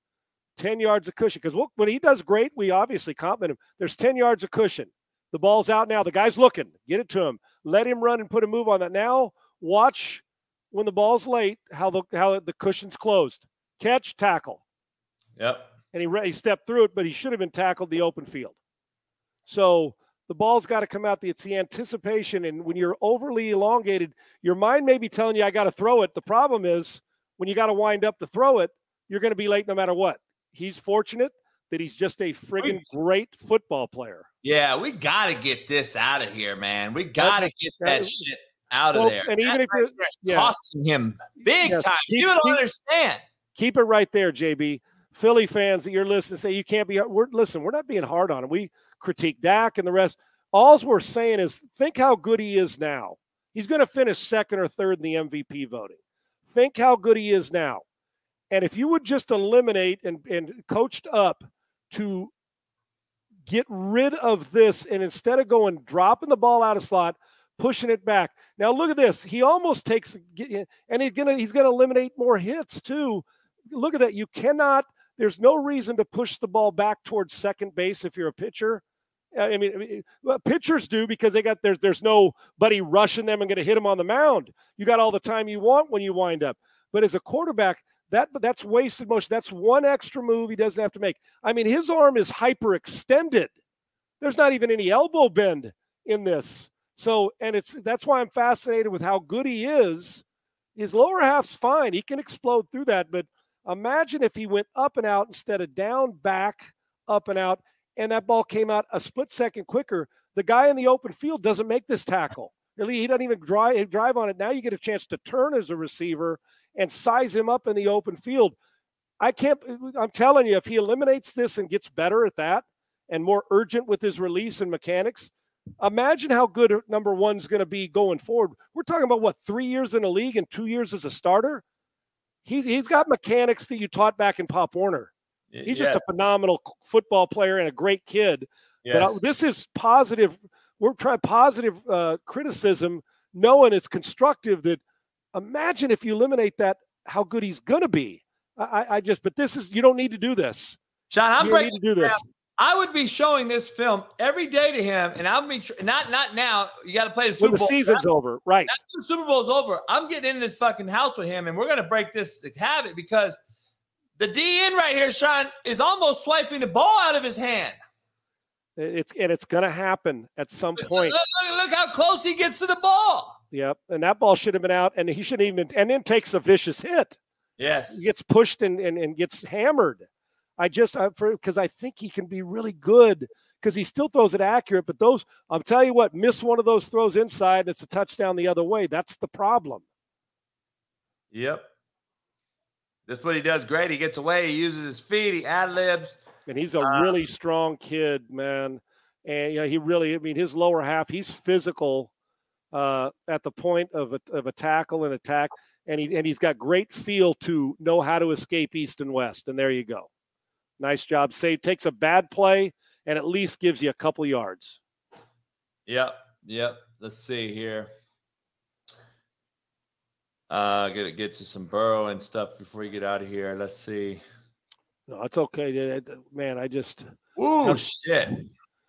10 yards of cushion. Because when he does great, we obviously compliment him. There's 10 yards of cushion. The ball's out now. The guy's looking. Get it to him. Let him run and put a move on that. Now watch when the ball's late how the how the cushion's closed. Catch, tackle. Yep. And he he stepped through it, but he should have been tackled the open field. So the ball's got to come out. It's the anticipation, and when you're overly elongated, your mind may be telling you, "I got to throw it." The problem is when you got to wind up to throw it, you're going to be late no matter what he's fortunate that he's just a friggin' great football player. Yeah, we got to get this out of here, man. We got to get that shit out of there. And even that if you're yeah. costing him big yes. time, keep, you don't keep, understand. Keep it right there, JB. Philly fans that you're listening say you can't be. We're listen. We're not being hard on him. We critique Dak and the rest. All we're saying is think how good he is now. He's going to finish second or third in the MVP voting. Think how good he is now. And if you would just eliminate and, and coached up to get rid of this and instead of going dropping the ball out of slot, pushing it back. Now look at this. He almost takes and he's gonna he's gonna eliminate more hits too. Look at that. You cannot, there's no reason to push the ball back towards second base if you're a pitcher. I mean, I mean pitchers do because they got there's there's nobody rushing them and going to hit them on the mound. You got all the time you want when you wind up. But as a quarterback, that that's wasted motion. That's one extra move he doesn't have to make. I mean, his arm is hyperextended. There's not even any elbow bend in this. So, and it's that's why I'm fascinated with how good he is. His lower half's fine. He can explode through that, but imagine if he went up and out instead of down, back, up and out, and that ball came out a split second quicker. The guy in the open field doesn't make this tackle. Really, He doesn't even drive drive on it. Now you get a chance to turn as a receiver and size him up in the open field. I can't. I'm telling you, if he eliminates this and gets better at that and more urgent with his release and mechanics, imagine how good number one's going to be going forward. We're talking about what three years in the league and two years as a starter. He, he's got mechanics that you taught back in Pop Warner. He's yes. just a phenomenal football player and a great kid. Yes. But I, this is positive. We're trying positive uh, criticism, knowing it's constructive. That imagine if you eliminate that, how good he's going to be. I, I, just, but this is you don't need to do this. Sean, I'm ready to do this. I would be showing this film every day to him, and I'll be tr- not not now. You got to play the Super when the Bowl. season's over, right? the Super Bowl's over. I'm getting in this fucking house with him, and we're gonna break this habit because the DN right here, Sean, is almost swiping the ball out of his hand. It's and it's gonna happen at some point. Look, look, look how close he gets to the ball. Yep, and that ball should have been out, and he shouldn't even. And then takes a vicious hit. Yes, he gets pushed and and, and gets hammered. I just because I think he can be really good because he still throws it accurate. But those, I'll tell you what, miss one of those throws inside, and it's a touchdown the other way. That's the problem. Yep. This is what he does great. He gets away. He uses his feet. He ad libs. And he's a uh, really strong kid, man. And you know, he really, I mean, his lower half, he's physical uh, at the point of a, of a tackle and attack, and he and he's got great feel to know how to escape east and west. And there you go. Nice job. Save takes a bad play and at least gives you a couple yards. Yep. Yep. Let's see here. Uh, get get to some Burrow and stuff before you get out of here. Let's see. No, it's okay, man. I just. Ooh, shit!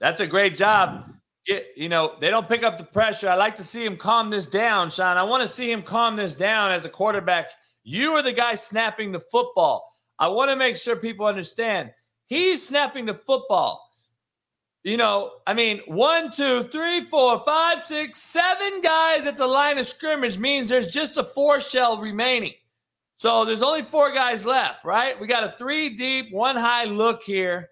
That's a great job. Get, you know, they don't pick up the pressure. I like to see him calm this down, Sean. I want to see him calm this down as a quarterback. You are the guy snapping the football. I want to make sure people understand he's snapping the football. You know, I mean, one, two, three, four, five, six, seven guys at the line of scrimmage means there's just a four shell remaining. So there's only four guys left, right? We got a three deep, one high look here,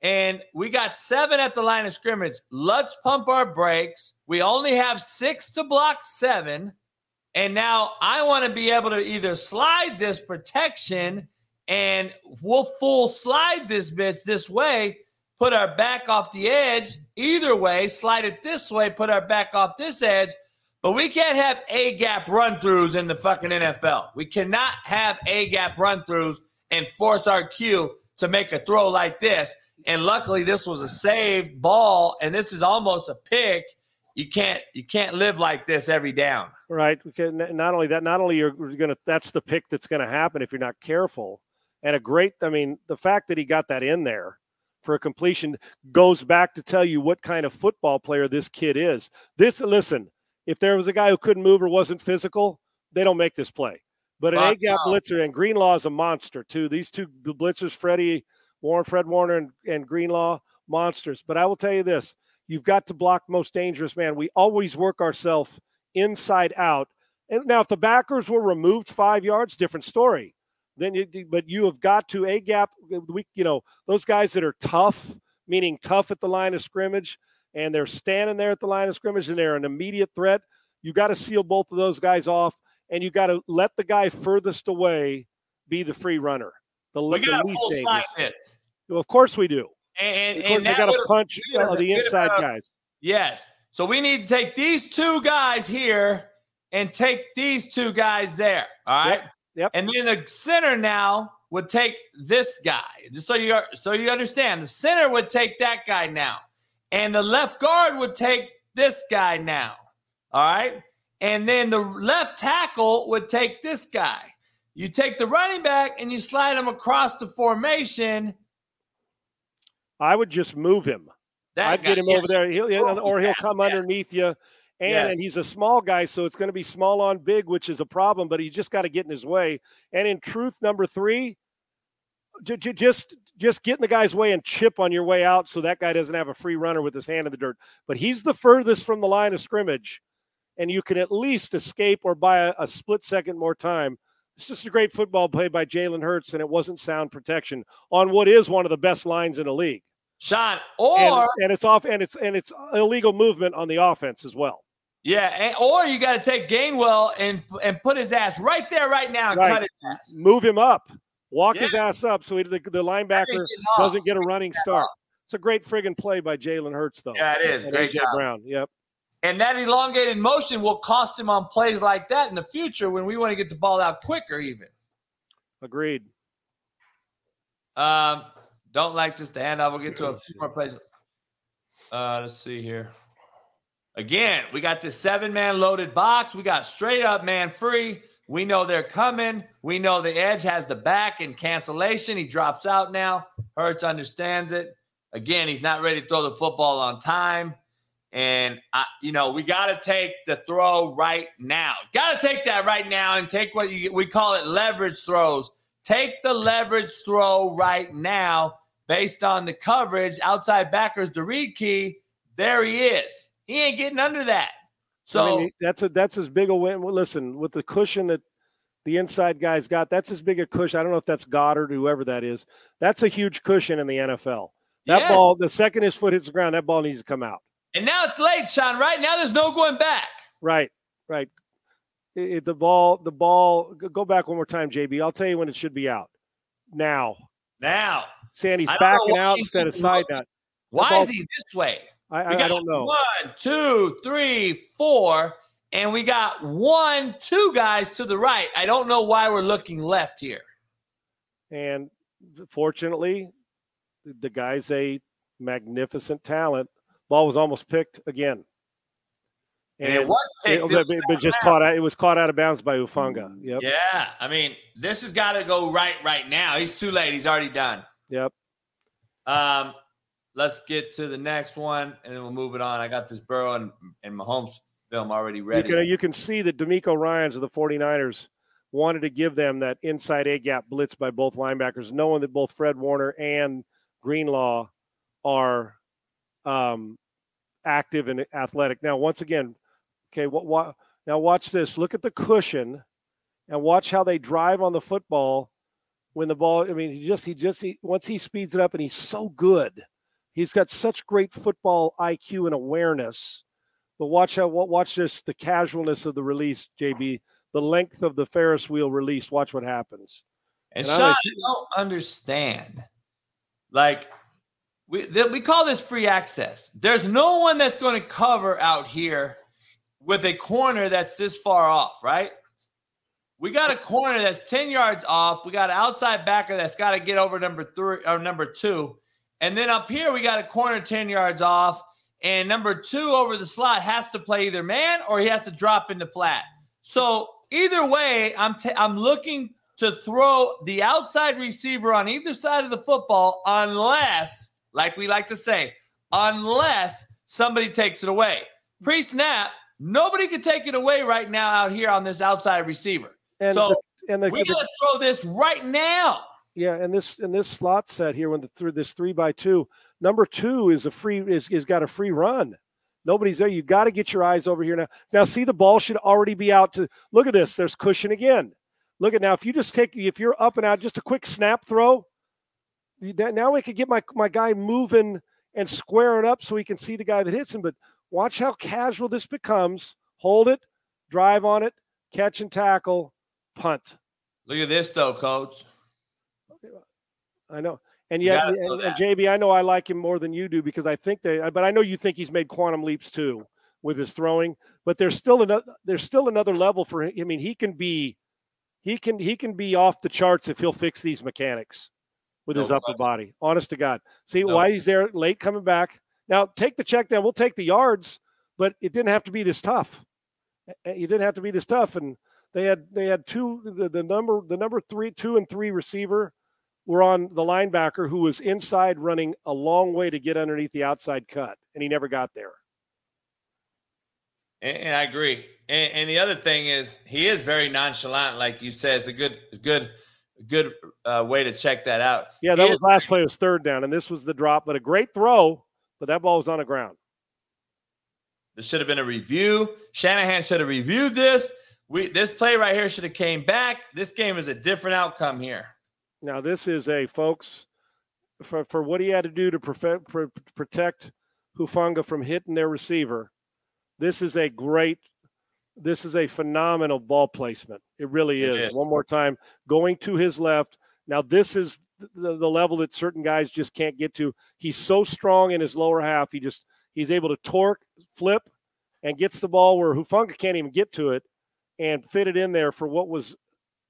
and we got seven at the line of scrimmage. Let's pump our brakes. We only have six to block seven. And now I want to be able to either slide this protection and we'll full slide this bitch this way, put our back off the edge. Either way, slide it this way, put our back off this edge. But we can't have A gap run throughs in the fucking NFL. We cannot have A gap run throughs and force our Q to make a throw like this. And luckily, this was a saved ball, and this is almost a pick. You can't you can't live like this every down. Right. Not only that, not only you're to that's the pick that's to happen if you're not careful and a great, I mean, the fact that he got that in there for a completion goes back to tell you what kind of football player this kid is. This, listen, if there was a guy who couldn't move or wasn't physical, they don't make this play. But an A gap blitzer and Greenlaw is a monster too. These two blitzers, Freddie Warren, Fred Warner, and, and Greenlaw, monsters. But I will tell you this: you've got to block most dangerous man. We always work ourselves inside out. And now, if the backers were removed five yards, different story then you, but you have got to a gap. We, you know, those guys that are tough, meaning tough at the line of scrimmage, and they're standing there at the line of scrimmage and they're an immediate threat. You got to seal both of those guys off, and you got to let the guy furthest away be the free runner. The, we the least dangerous. Well, of course we do. And, and, and they got to punch uh, the inside about, guys. Yes. So we need to take these two guys here and take these two guys there. All right. Yep. Yep. And then the center now would take this guy. Just so you so you understand, the center would take that guy now. And the left guard would take this guy now. All right? And then the left tackle would take this guy. You take the running back and you slide him across the formation. I would just move him. That I'd guy, get him yes. over there, he'll, or he'll come yes. underneath you. And, Yes. and he's a small guy, so it's going to be small on big, which is a problem. But he's just got to get in his way. And in truth, number three, j- j- just just get in the guy's way and chip on your way out, so that guy doesn't have a free runner with his hand in the dirt. But he's the furthest from the line of scrimmage, and you can at least escape or buy a, a split second more time. It's just a great football play by Jalen Hurts, and it wasn't sound protection on what is one of the best lines in the league. Sean, And, or and it's off, and it's and it's illegal movement on the offense as well. Yeah, and, or you got to take Gainwell and and put his ass right there, right now, and Right. cut his ass. Move him up, walk his ass up, so he, the, the linebacker doesn't get a running start. It's a great friggin' play by Jalen Hurts, though. Yeah, it is. And Great AJ job. Brown. Yep. And that elongated motion will cost him on plays like that in the future when we want to get the ball out quicker, even. Agreed. Um, don't like just the handoff. We'll get to a few more plays. Uh, let's see here. Again, we got this seven man loaded box. We got straight up man free. We know they're coming. We know the edge has the back in cancellation. He drops out now. Hurts understands it. Again, he's not ready to throw the football on time. And, I, you know, we got to take the throw right now. Got to take that right now and take what you, we call it leverage throws. Take the leverage throw right now based on the coverage. Outside backers, the read key. There he is. He ain't getting under that. So I mean, that's a that's as big a win. well, Listen, with the cushion that the inside guys got, that's as big a cushion. I don't know if that's Goddard, whoever that is. That's a huge cushion in the NFL. That Yes. ball, the second his foot hits the ground, that ball needs to come out. and now it's late, Sean. Right now, there's no going back. Right, right. It- it- the ball, the ball. go- back one more time, JB. I'll tell you when it should be out. Now, Now, Sandy's I don't know backing out instead of side nut. why ball- is he this way? I, I, don't know. One, two, three, four, and we got one, two guys to the right. I don't know why we're looking left here. And fortunately, the- guy's a magnificent talent. Ball was almost picked again. And, it was picked. it- It but, was but just caught out. It was caught out of bounds by Hufanga. Yep. Yeah, I mean, this has got to go right right now. He's too late. He's already done. Yep. Um, let's get to the next one, and then we'll move it on. I got this Burrow and, and Mahomes film already You ready. can you can see that DeMeco Ryans of the 49ers wanted to give them that inside A gap blitz by both linebackers, knowing that both Fred Warner and Greenlaw are um, active and athletic. Now, once again, okay, what, what now watch this. Look at the cushion and watch how they drive on the football when the ball, I mean, he just he just he, once he speeds it up and he's so good. He's got such great football IQ and awareness. But watch how watch this the casualness of the release, JB, the length of the Ferris wheel release. Watch what happens. And And I Sean, like- I don't understand. Like, we we call this free access. There's no one that's going to cover out here with a corner that's this far off, right? We got a corner that's 10 yards off. We got an outside backer that's got to get over number three or number two. And then up here, we got a corner 10 yards off. And number two over the slot has to play either man or he has to drop into flat. So either way, I'm ta- I'm looking to throw the outside receiver on either side of the football, unless, like we like to say, unless somebody takes it away. Pre-snap, nobody can take it away right now out here on this outside receiver. And So, the, and the, We the- gotta throw this right now. Yeah, and this and this slot set here when the through this three by two, number two is a free is, is got a free run. Nobody's there. You got to get your eyes over here now. Now, see the ball should already be out to look at this. There's cushion again. Look at now. If you just take if you're up and out, just a quick snap throw. Now we could get my my guy moving and square it up so he can see the guy that hits him. But watch how casual this becomes. Hold it, drive on it, catch and tackle, punt. Look at this though, coach. I know. And yet, and, and JB, I know I like him more than you do because I think they, but I know you think he's made quantum leaps too with his throwing. But there's still another, there's still another level for him. I mean, he can be, he can, he can be off the charts if he'll fix these mechanics with his No upper body. Honest to God. See No. why he's there late coming back. Now take the check down. We'll take the yards, but it didn't have to be this tough. Uh, You didn't have to be this tough. And they had, they had two, the, the number, the number three, two and three receiver were on the linebacker who was inside running a long way to get underneath the outside cut, and he never got there. And, and I agree. And, and, the other thing is, he is very nonchalant, like you said. It's a good, good, good uh, way to check that out. Yeah, that he was is, last play was third down, and this was the drop, but a great throw, but that ball was on the ground. This should have been a review. Shanahan should have reviewed this. We this play right here should have came back. This game is a different outcome here. Now this is a folks for for what he had to do to protect Hufanga from hitting their receiver. This is a great. This is a phenomenal ball placement. It really is. It is. One more time, going to his left. Now this is the, the level that certain guys just can't get to. He's so strong in his lower half. He just He's able to torque, flip, and gets the ball where Hufanga can't even get to it and fit it in there for what was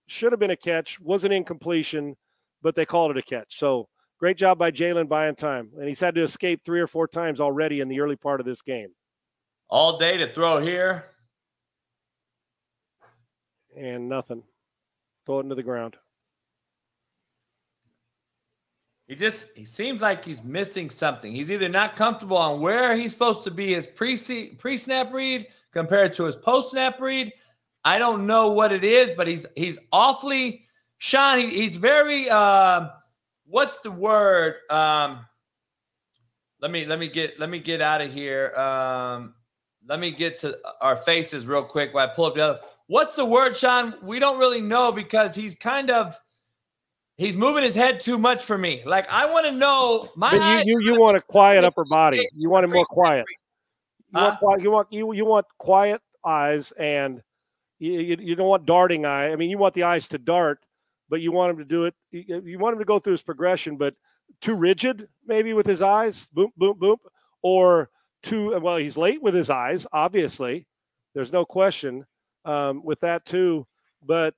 should have been a catch, was an incompletion, but they called it a catch. So great job by Jalen buying time. And he's had to escape three or four times already in the early part of this game. All day to throw here. And nothing. Throw it into the ground. He just he seems like he's missing something. He's either not comfortable on where he's supposed to be his pre pre snap read compared to his post snap read. I don't know what it is, but he's he's awfully Sean. He, he's very uh, what's the word? Um, let me let me get let me get out of here. Um, let me get to our faces real quick while I pull up the other. What's the word, Sean? We don't really know because he's kind of He's moving his head too much for me. Like I want to know my. But you you, you want a quiet [laughs] upper body. You want it more quiet. You want you want you you want quiet eyes and you, you, don't want darting eye. I mean, you want the eyes to dart, but you want him to do it. You, you want him to go through his progression, but too rigid maybe with his eyes, boom boom boom, or too well. He's late with his eyes. Obviously, there's no question um, with that too. But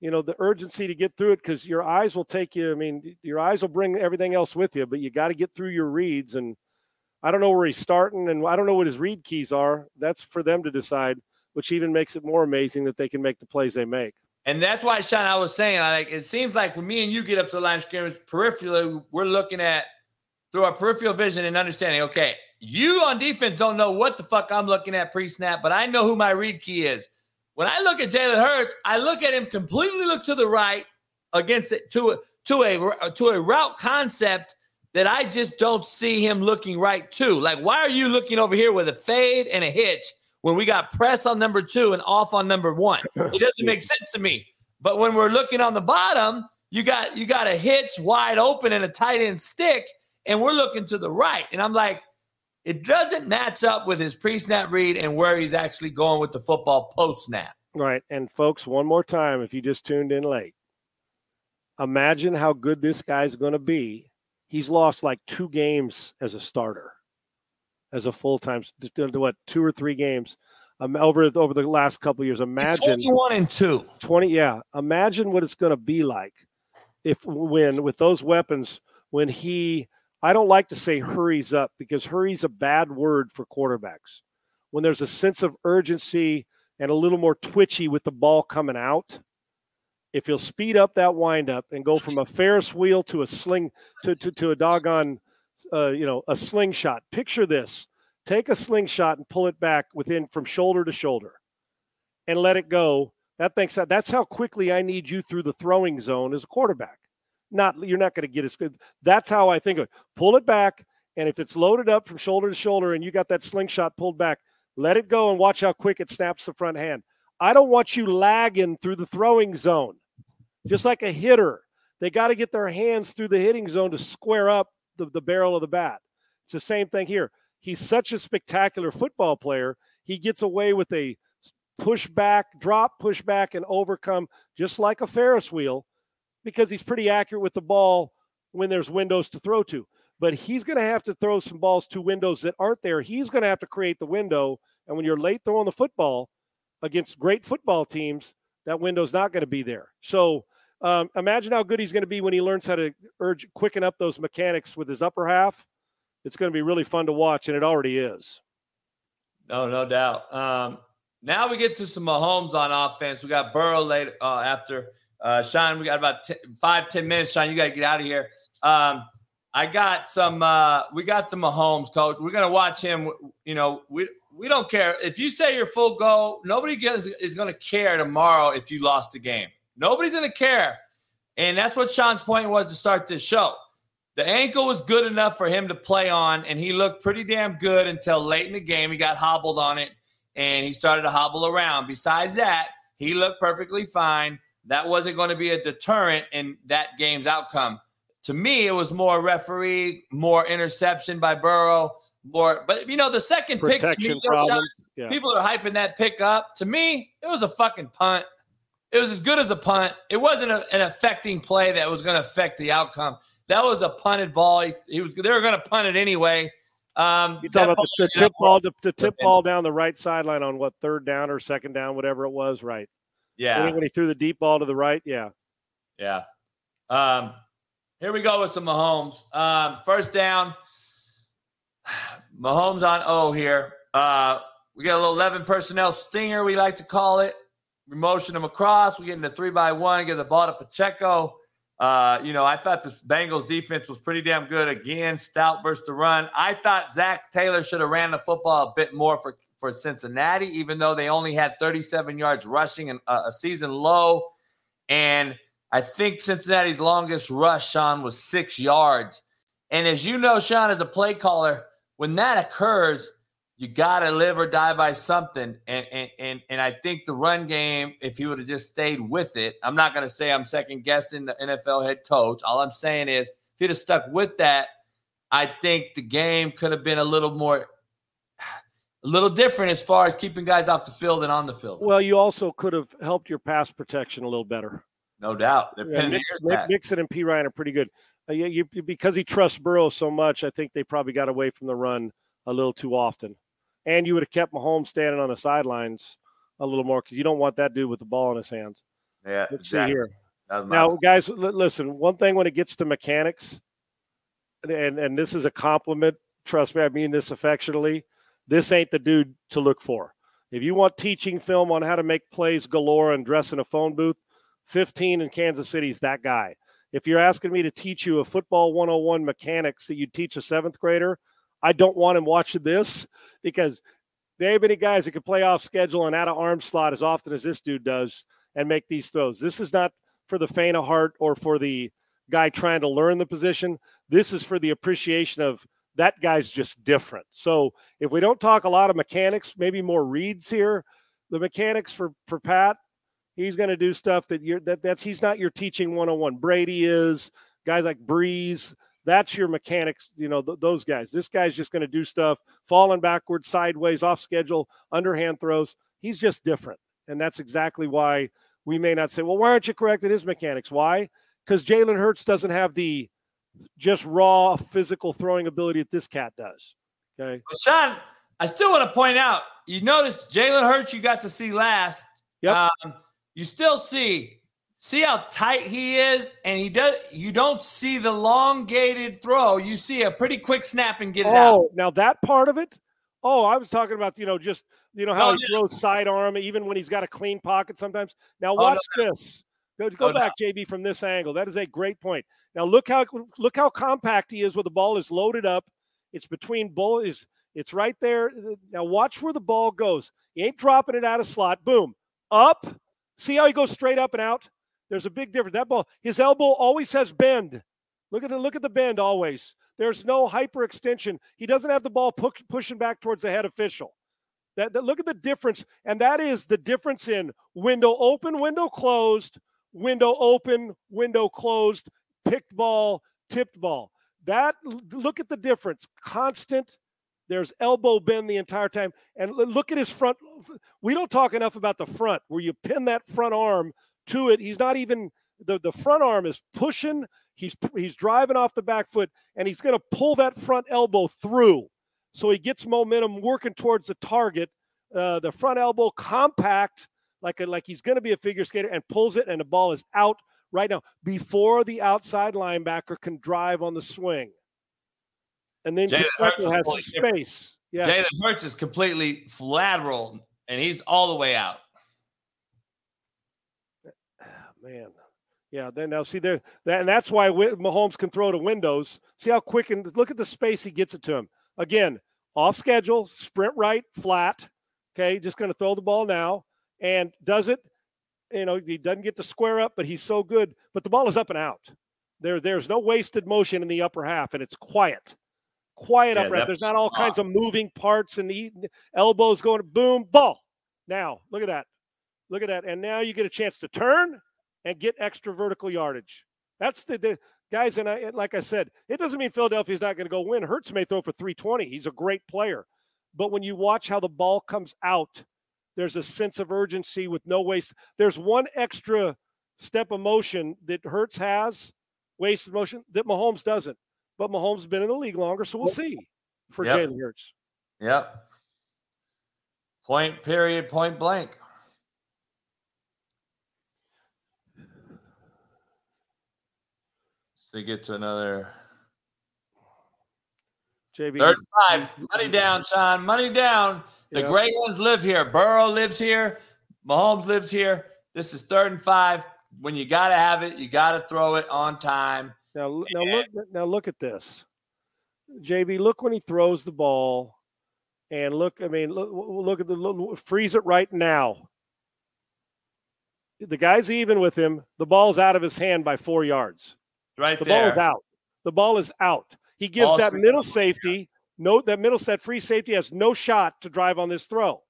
you know the urgency to get through it because your eyes will take you i mean your eyes will bring everything else with you but you got to get through your reads and i don't know where he's starting and i don't know what his read keys are that's for them to decide which even makes it more amazing that they can make the plays they make and that's why sean i was saying like it seems like when me and you get up to the line of scrimmage peripherally we're looking at through our peripheral vision and understanding okay you on defense don't know what the fuck i'm looking at pre-snap but i know who my read key is when I look at Jalen Hurts, I look at him completely look to the right against it to a to a to a route concept that I just don't see him looking right to. Like, why are you looking over here with a fade and a hitch when we got press on number two and off on number one? [laughs] It doesn't make sense to me. But when we're looking on the bottom, you got you got a hitch wide open and a tight end stick, and we're looking to the right. And I'm like, it doesn't match up with his pre-snap read and where he's actually going with the football post-snap. Right. And folks, one more time, if you just tuned in late, imagine how good this guy's going to be. He's lost like two games as a starter, as a full time, what two or three games um, over over the last couple years. Imagine twenty-one and two. Twenty, yeah. Imagine what it's going to be like if when with those weapons when he I don't like to say hurries up because hurry's a bad word for quarterbacks. When there's a sense of urgency and a little more twitchy with the ball coming out, if he'll speed up that windup and go from a Ferris wheel to a sling to, to, to a doggone, uh, you know, a slingshot. Picture this: take a slingshot and pull it back within from shoulder to shoulder, and let it go. That thinks that that's how quickly I need you through the throwing zone as a quarterback not you're not going to get as good. That's how I think of it. Pull it back, and if it's loaded up from shoulder to shoulder, and you got that slingshot pulled back, let it go and watch how quick it snaps the front hand. I don't want you lagging through the throwing zone, just like a hitter. They got to get their hands through the hitting zone to square up the, the barrel of the bat. It's the same thing here. He's such a spectacular football player. He gets away with a push back, drop, push back, and overcome just like a Ferris wheel because he's pretty accurate with the ball when there's windows to throw to. But he's going to have to throw some balls to windows that aren't there. He's going to have to create the window. And when you're late throwing the football against great football teams, that window's not going to be there. So um, imagine how good he's going to be when he learns how to urge, quicken up those mechanics with his upper half. It's going to be really fun to watch, and it already is. No, no doubt. Um, now we get to some Mahomes on offense. We got Burrow later uh, after Uh, Sean, we got about five, ten minutes. Sean, you got to get out of here. Um, I got some. Uh, we got the Mahomes coach. We're gonna watch him. You know, we we don't care if you say you're full go. Nobody gets, is gonna care tomorrow if you lost the game. Nobody's gonna care, and that's what Sean's point was to start this show. The ankle was good enough for him to play on, and he looked pretty damn good until late in the game. He got hobbled on it, and he started to hobble around. Besides that, he looked perfectly fine. That wasn't going to be a deterrent in that game's outcome. To me, it was more referee, more interception by Burrow, more. But you know, the second pick, to me, yeah. people are hyping that pick up. To me, it was a fucking punt. It was as good as a punt. It wasn't a, an affecting play that was going to affect the outcome. That was a punted ball. He, he was. They were going to punt it anyway. Um, you talking about the, the tip ball, the, the tip ball down the right sideline on what third down or second down, whatever it was, right? Yeah. When he threw the deep ball to the right, yeah. Yeah. Um, here we go with some Mahomes. Um, first down. [sighs] Mahomes on O here. Uh, we got a little 11 personnel stinger, we like to call it. We motion them across. We get into three by one, get the ball to Pacheco. Uh, you know, I thought the Bengals defense was pretty damn good again, stout versus the run. I thought Zac Taylor should have ran the football a bit more for, for Cincinnati, even though they only had 37 yards rushing and a season low. And I think Cincinnati's longest rush, Sean, was six yards. And as you know, Sean, as a play caller, when that occurs, you gotta live or die by something. And and and, and I think the run game, if he would have just stayed with it, I'm not gonna say I'm second guessing the NFL head coach. All I'm saying is if he'd have stuck with that, I think the game could have been a little more a little different as far as keeping guys off the field and on the field. Well, you also could have helped your pass protection a little better. No doubt. Yeah, Mixon, Mixon and Perine are pretty good. Uh, you, you, because he trusts Burrow so much, I think they probably got away from the run a little too often. And you would have kept Mahomes standing on the sidelines a little more because you don't want that dude with the ball in his hands. Yeah, Let's exactly. see here. Now, guys, l- listen. One thing when it gets to mechanics, and and this is a compliment. Trust me, I mean this affectionately. This ain't the dude to look for. If you want teaching film on how to make plays galore and dress in a phone booth, 15 in Kansas City's that guy. If you're asking me to teach you a football 101 mechanics that you'd teach a seventh grader, I don't want him watching this because there ain't many guys that can play off schedule and out of arm slot as often as this dude does and make these throws. This is not for the faint of heart or for the guy trying to learn the position. This is for the appreciation of that guy's just different. So if we don't talk a lot of mechanics, maybe more reads here, the mechanics for for Pat, He's going to do stuff that you're that that's he's not your teaching 101. Brady is guys like Brees. That's your mechanics, you know, th- those guys. This guy's just going to do stuff falling backwards, sideways, off schedule, underhand throws. He's just different. And that's exactly why we may not say, well, why aren't you correcting his mechanics? Why? Because Jalen Hurts doesn't have the just raw physical throwing ability that this cat does. Okay. Well, Sean, I still want to point out, you noticed Jalen Hurts you got to see last. Yep. Um, you still see see how tight he is? And he does you don't see the elongated throw. You see a pretty quick snap and get it oh, out now that part of it? Oh i was talking about you know just you know how oh, he yeah. throws sidearm even when he's got a clean pocket sometimes. Now oh, watch oh, no, this. Go, go oh, back no. jb from this angle. That is a great point. Now look how look how compact he is where the ball is loaded up. It's between bull is it's right there. Now watch where the ball goes. He ain't dropping it out of slot. Boom. Up. See how he goes straight up and out? There's a big difference. That ball, his elbow always has bend. Look at the look at the bend always. There's no hyperextension. He doesn't have the ball pu- pushing back towards the head official. That, that, look at the difference, and that is the difference in window open, window closed, window open, window closed, picked ball, tipped ball. That look at the difference. Constant there's elbow bend the entire time. And look at his front. We don't talk enough about the front where you pin that front arm to it. He's not even the, the front arm is pushing. He's he's driving off the back foot and he's going to pull that front elbow through. So he gets momentum working towards the target. Uh, the front elbow compact like a, like he's going to be a figure skater and pulls it and the ball is out right now before the outside linebacker can drive on the swing and then Jalen Hurts has some space. Yeah, Jalen Hurts is completely lateral, and he's all the way out. Man, Yeah, then now see there that and that's why Mahomes can throw to windows. See how quick and look at the space he gets it to him. Again, off schedule, sprint right, flat. Okay, just going to throw the ball now and does it. You know, he doesn't get to square up, but he's so good. But the ball is up and out. There, there's no wasted motion in the upper half, and it's quiet. Quiet yeah, up There's not all kinds of moving parts and eating, elbows going boom, ball. Now, look at that. Look at that. And now you get a chance to turn and get extra vertical yardage. That's the, the guys. And I, like I said, it doesn't mean Philadelphia's not going to go win. Hurts may throw for 320. He's a great player. But when you watch how the ball comes out, there's a sense of urgency with no waste. There's one extra step of motion that Hurts has, wasted motion, that Mahomes doesn't. But Mahomes has been in the league longer, so we'll see for yep. Jalen Hurts. Yep. Point period, point blank. To get to another. JB. 35. Money down, Sean. Money down. The yep. great ones live here. Burrow lives here. Mahomes lives here. This is third and five. When you got to have it, you got to throw it on time. Now, now look. Now look at this, JB. Look when he throws the ball, and look. I mean, look. Look at the look, freeze it right now. The guy's even with him. The ball's out of his hand by four yards. Right the there. ball is out. The ball is out. He gives Ball's that middle safety no that middle set free safety has no shot to drive on this throw.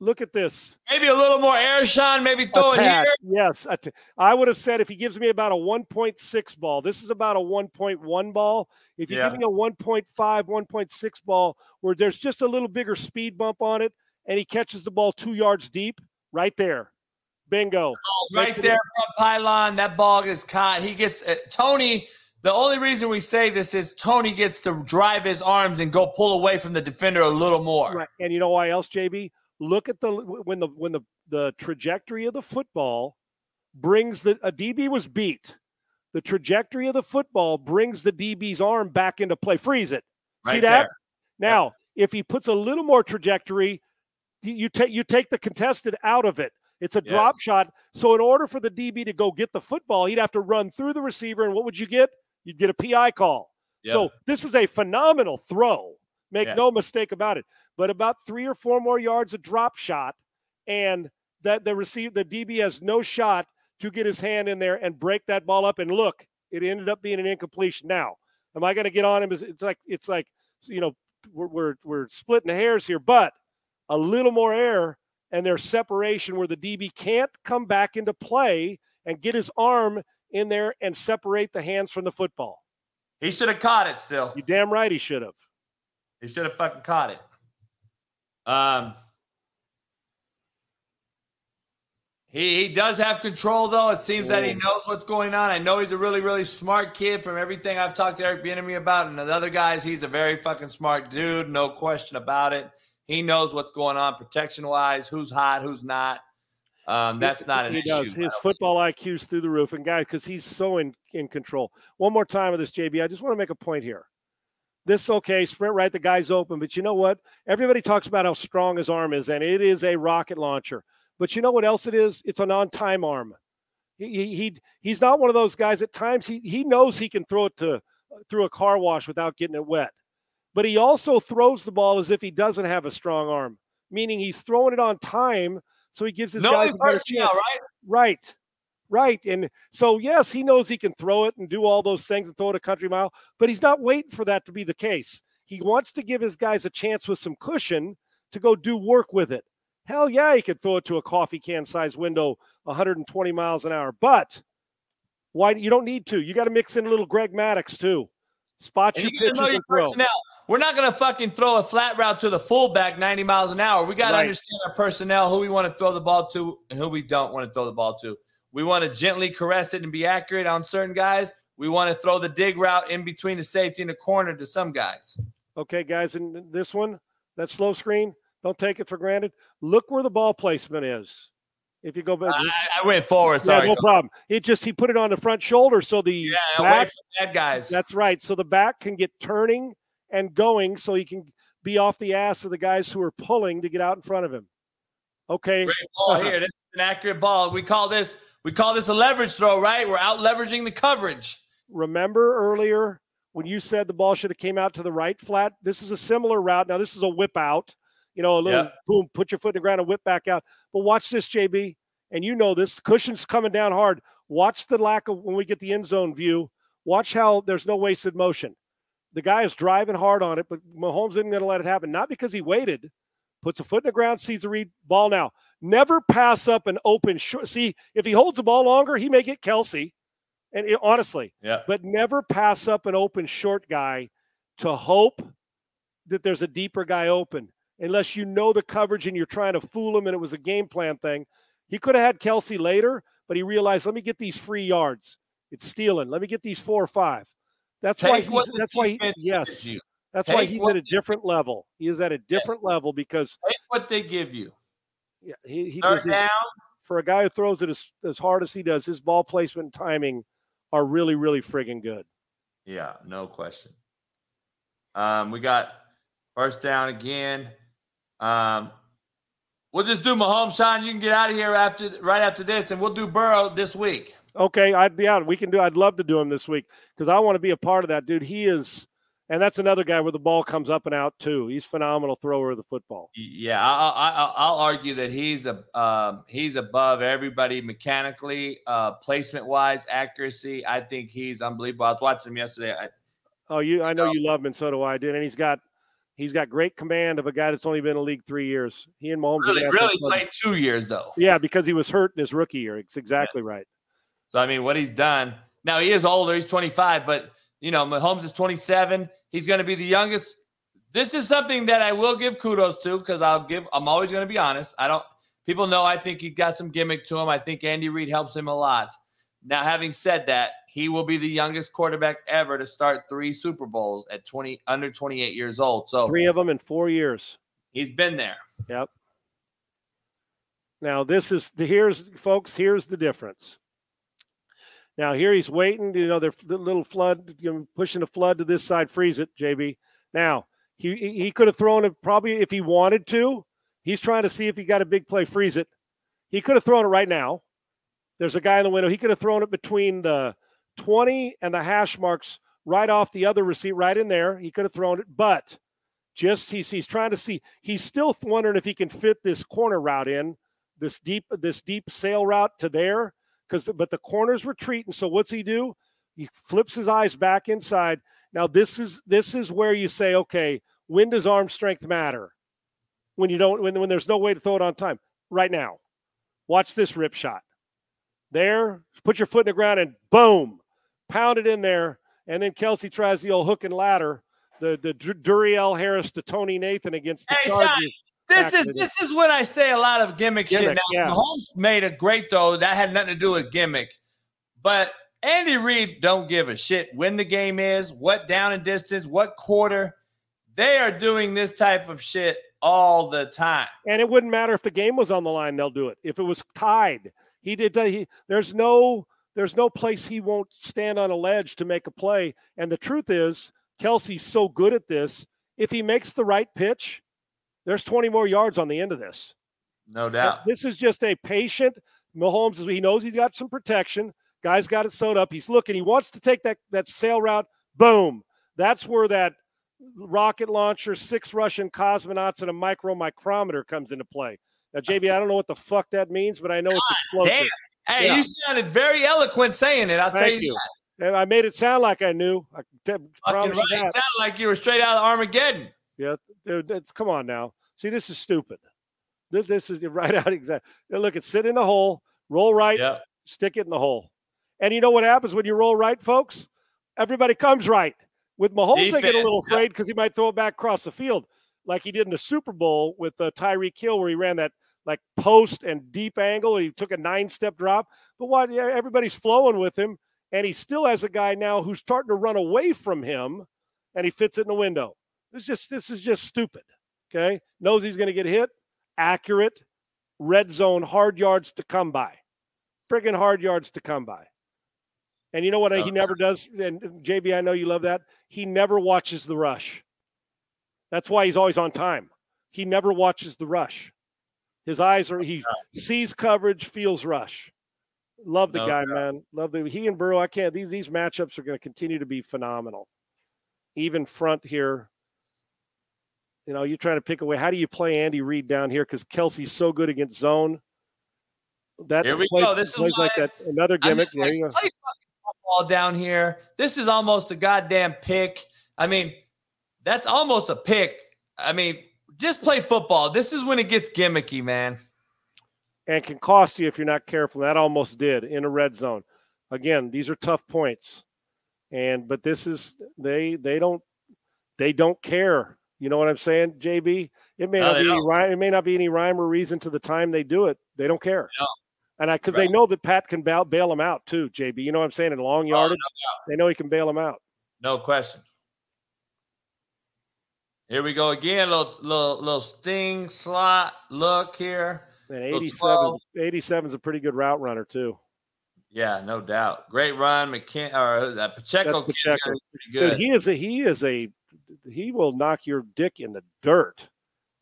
Look at this. Maybe a little more air, Sean. Maybe throw it here. Yes, I would have said if he gives me about a 1.6 ball. This is about a 1.1 ball. If you yeah. give me a 1.5, 1.6 ball, where there's just a little bigger speed bump on it, and he catches the ball two yards deep, right there. Bingo. Right there from pylon. That ball gets caught. He gets uh, Tony. The only reason we say this is Tony gets to drive his arms and go pull away from the defender a little more. Right. And you know why else, JB? Look at the when the when the the trajectory of the football brings the a DB was beat. The trajectory of the football brings the DB's arm back into play. Freeze it. Right See that? There. Now, if he puts a little more trajectory, you take you take the contested out of it. It's a yes. drop shot. So in order for the DB to go get the football, he'd have to run through the receiver. And what would you get? You'd get a PI call. Yep. So this is a phenomenal throw. Make no mistake about it. But about three or four more yards of drop shot, and that the receive the DB has no shot to get his hand in there and break that ball up. And look, it ended up being an incompletion. Now, am I going to get on him? It's like it's like you know we're, we're we're splitting hairs here, but a little more air and their separation where the DB can't come back into play and get his arm in there and separate the hands from the football. He should have caught it still. You damn right he should have. He should have fucking caught it. Um He, he does have control, though. It seems that he knows what's going on. I know he's a really, really smart kid from everything I've talked to Eric Bieniemy about and the other guys. He's a very fucking smart dude, no question about it. He knows what's going on protection wise, who's hot, who's not. Um, that's not an he issue. Does. His football IQ's through the roof, and guys, because he's so in, in control. One more time with this, JB. I just want to make a point here. This okay, sprint right, the guy's open, but you know what? Everybody talks about how strong his arm is, and it is a rocket launcher. But you know what else it is? It's an on-time arm. He, he he's not one of those guys. At times, he he knows he can throw it to through a car wash without getting it wet but he also throws the ball as if he doesn't have a strong arm, meaning he's throwing it on time. So he gives his no guys a better chance. Right? Right. Right. And so, yes, he knows he can throw it and do all those things and throw it a country mile, but he's not waiting for that to be the case. He wants to give his guys a chance with some cushion to go do work with it. Hell yeah, he could throw it to a coffee can size window 120 miles an hour, but why you don't need to. You got to mix in a little Greg Maddux too. Spot your pitches and throw. Personnel. We're not going to fucking throw a flat route to the fullback 90 miles an hour. We got to right. understand our personnel, who we want to throw the ball to and who we don't want to throw the ball to. We want to gently caress it and be accurate on certain guys. We want to throw the dig route in between the safety and the corner to some guys. Okay, guys, and this one, that slow screen, don't take it for granted. Look where the ball placement is. If you go back, just, I, I, went forward. Sorry, yeah, no problem. It just he put it on the front shoulder, so the yeah, back, bad guys. That's right. So the back can get turning and going so he can be off the ass of the guys who are pulling to get out in front of him. Okay. Great ball [laughs] here. This is an accurate ball. We call this We call this a leverage throw, right? We're out leveraging the coverage. Remember earlier when you said the ball should have came out to the right flat? This is a similar route. Now this is a whip out. You know, a little boom, put your foot in the ground and whip back out. But watch this, JB, and you know this. Cushion's coming down hard. Watch the lack of when we get the end zone view. Watch how there's no wasted motion. The guy is driving hard on it, but Mahomes isn't going to let it happen. Not because he waited, puts a foot in the ground, sees the read ball now. Never pass up an open short. See, if he holds the ball longer, he may get Kelce. And it, honestly, yeah. But never pass up an open short guy to hope that there's a deeper guy open, unless you know the coverage and you're trying to fool him and it was a game plan thing. He could have had Kelce later, but he realized, let me get these free yards. It's stealing. Let me get these four or five. That's Take why he's. That's why. He, yes. That's Take why he's at a different level. He is at a different yes. level because Take what they give you. Yeah, he, he does down. His, for a guy who throws it as, as hard as he does, his ball placement and timing are really, really friggin' good. Yeah, no question. Um, we got first down again. Um, we'll just do Mahomes, Sean. You can get out of here after right after this, and we'll do Burrow this week. Okay, I'd be out. We can do. I'd love to do him this week because I want to be a part of that, dude. He is and that's another guy where the ball comes up and out too. He's phenomenal thrower of the football. Yeah, I, will argue that he's a um, he's above everybody mechanically, uh, placement wise, accuracy. I think he's unbelievable. I was watching him yesterday. I, oh, you, I know you love him, and so do I, dude. And he's got he's got great command of a guy that's only been in the league three years. He and Mahomes really, really played two years though. Yeah, because he was hurt in his rookie year. It's exactly yeah. right. So I mean, what he's done now, he is older. He's 25, but you know, Mahomes is 27. He's going to be the youngest. This is something that I will give kudos to because I'll give. I'm always going to be honest. I don't. People know I think he got some gimmick to him. I think Andy Reid helps him a lot. Now, having said that, he will be the youngest quarterback ever to start three Super Bowls at 20 under 28 years old. So three of them in four years. He's been there. Yep. Now this is the here's folks. Here's the difference. Now here he's waiting. You know, they're the little flood, you know, pushing the flood to this side, freeze it, JB. Now he he could have thrown it probably if he wanted to. He's trying to see if he got a big play, freeze it. He could have thrown it right now. There's a guy in the window. He could have thrown it between the 20 and the hash marks right off the other receipt, right in there. He could have thrown it, but just he's he's trying to see. He's still wondering if he can fit this corner route in, this deep this deep sail route to there because but the corner's retreating. So what's he do? He flips his eyes back inside. Now this is this is where you say, okay, when does arm strength matter? When you don't when when there's no way to throw it on time. Right now, watch this rip shot. There, put your foot in the ground and boom, pound it in there. And then Kelce tries the old hook and ladder, the the Duriel Harris to Tony Nathan against the hey, Chargers. This is this is when I say a lot of gimmick, gimmick shit. Now, yeah. Mahomes made a great throw that had nothing to do with gimmick, but Andy Reid don't give a shit when the game is, what down and distance, what quarter. They are doing this type of shit all the time, and it wouldn't matter if the game was on the line; they'll do it. If it was tied, he did. He, there's no there's no place he won't stand on a ledge to make a play. And the truth is, Kelce's so good at this. If he makes the right pitch, there's 20 more yards on the end of this. No doubt. This is just a patient. Mahomes, he knows he's got some protection. Guy's got it sewed up. He's looking. He wants to take that, that sail route. Boom. That's where that rocket launcher, six Russian cosmonauts, and a micro micrometer comes into play. Now, JB, I don't know what the fuck that means, but I know it's explosive. Damn. Hey, yeah. you sounded very eloquent saying it. I'll Thank tell you. you. And I made it sound like I knew. I t- promise right. you that. It sounded like you were straight out of Armageddon. Yeah, dude, come on now. See, this is stupid. This, this is [laughs] right out exactly. Look, it's sit in the hole, roll right, yep. stick it in the hole. And you know what happens when you roll right, folks? Everybody comes right. With Mahomes, Defense. they get a little afraid because he might throw it back across the field, like he did in the Super Bowl with uh, Tyreek Hill, where he ran that like post and deep angle. He took a nine-step drop. But what? Everybody's flowing with him, and he still has a guy now who's starting to run away from him, and he fits it in the window. This just this is just stupid. Okay, knows he's going to get hit. Accurate, red zone, hard yards to come by. Friggin' hard yards to come by. And you know what? he never does. And JB, I know you love that. He never watches the rush. That's why he's always on time. He never watches the rush. His eyes are, he sees coverage, feels rush. Love the No guy, doubt. man. Love the he and Burrow. I can't. These these matchups are going to continue to be phenomenal. Even front here. You know, you're trying to pick away. How do you play Andy Reid down here? Because Kelce's so good against zone. That Here we play- go. This is like that. Another gimmick. just There like, you go. play football down here. This is almost a goddamn pick. I mean, that's almost a pick. I mean, just play football. This is when it gets gimmicky, man. and can cost you if you're not careful. That almost did in a red zone. Again, these are tough points, and but this is they they don't they don't care. You know what I'm saying, JB? It may No, not be any don't. rhyme. It may not be any rhyme or reason to the time they do it. They don't care. No. And I because Right. they know that Pat can bail, bail them out too, JB. You know what I'm saying? In long Oh, no yardage, they know he can bail them out. No question. Here we go again. Little little little sting slot look here. And Little 87 87 is a pretty good route runner too. Yeah, no doubt. Great run, McKin or uh, Pacheco. Pacheco. Dude, he is a he is a he will knock your dick in the dirt.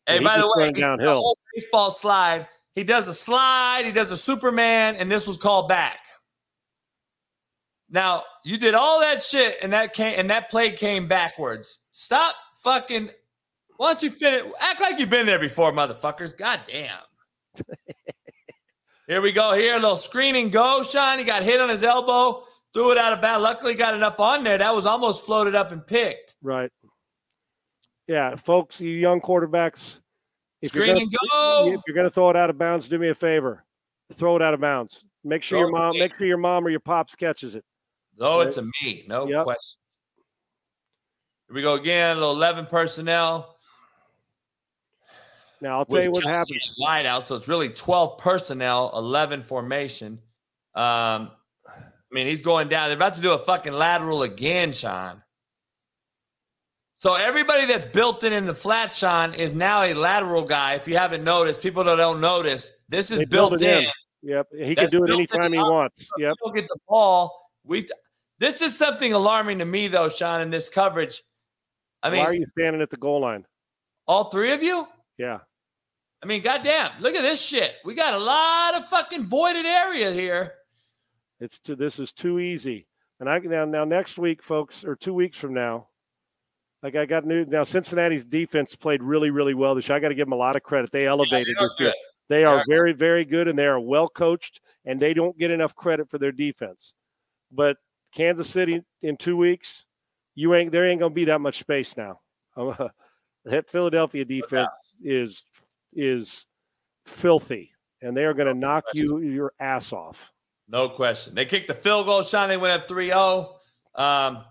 hey, he by the way, downhill. whole baseball slide. He does a slide. He does a Superman, and this was called back. Now you did all that shit, and that came and that play came backwards. Stop fucking. Why don't you finish? Act like you've been there before, motherfuckers. God damn. [laughs] Here we go. Here, a little screen and go. Sean, he got hit on his elbow, threw it out of bounds. Luckily, got enough on there. That was almost floated up and picked. Right. Yeah, folks, you young quarterbacks, if you're Screen gonna, and go. if you're going to throw it out of bounds, do me a favor. Throw it out of bounds. Make sure Throw your mom, make sure your mom or your pops catches it. Oh, it's a me, no Yep. question. Here we go again. A little eleven personnel. Now I'll tell you what happens. Wide out, so it's really twelve personnel, eleven formation. Um, I mean, he's going down. They're about to do a fucking lateral again, Sean. So everybody that's built in in the flat, Sean, is now a lateral guy. If you haven't noticed, people that don't notice, this is build built in. in. Yep, he can do it anytime he wants. Yep. Don't get the ball. We. This is something alarming to me, though, Sean. In this coverage, I Why are you standing at the goal line? all three of you. Yeah. I mean, goddamn, look at this shit. We got a lot of fucking voided area here. It's too, this is too easy. And I now now next week, folks, or two weeks from now, like I got new now. Cincinnati's defense played really, really well this year. I got to give them a lot of credit. They elevated good. They are Yeah. very, very good, and they are well coached, and they don't get enough credit for their defense. But Kansas City in two weeks, you ain't there ain't gonna be that much space now. [laughs] that Philadelphia defense is is filthy, and they are going to knock you your ass off. No question. They kicked the field goal, Sean. They went up 3 0. Um,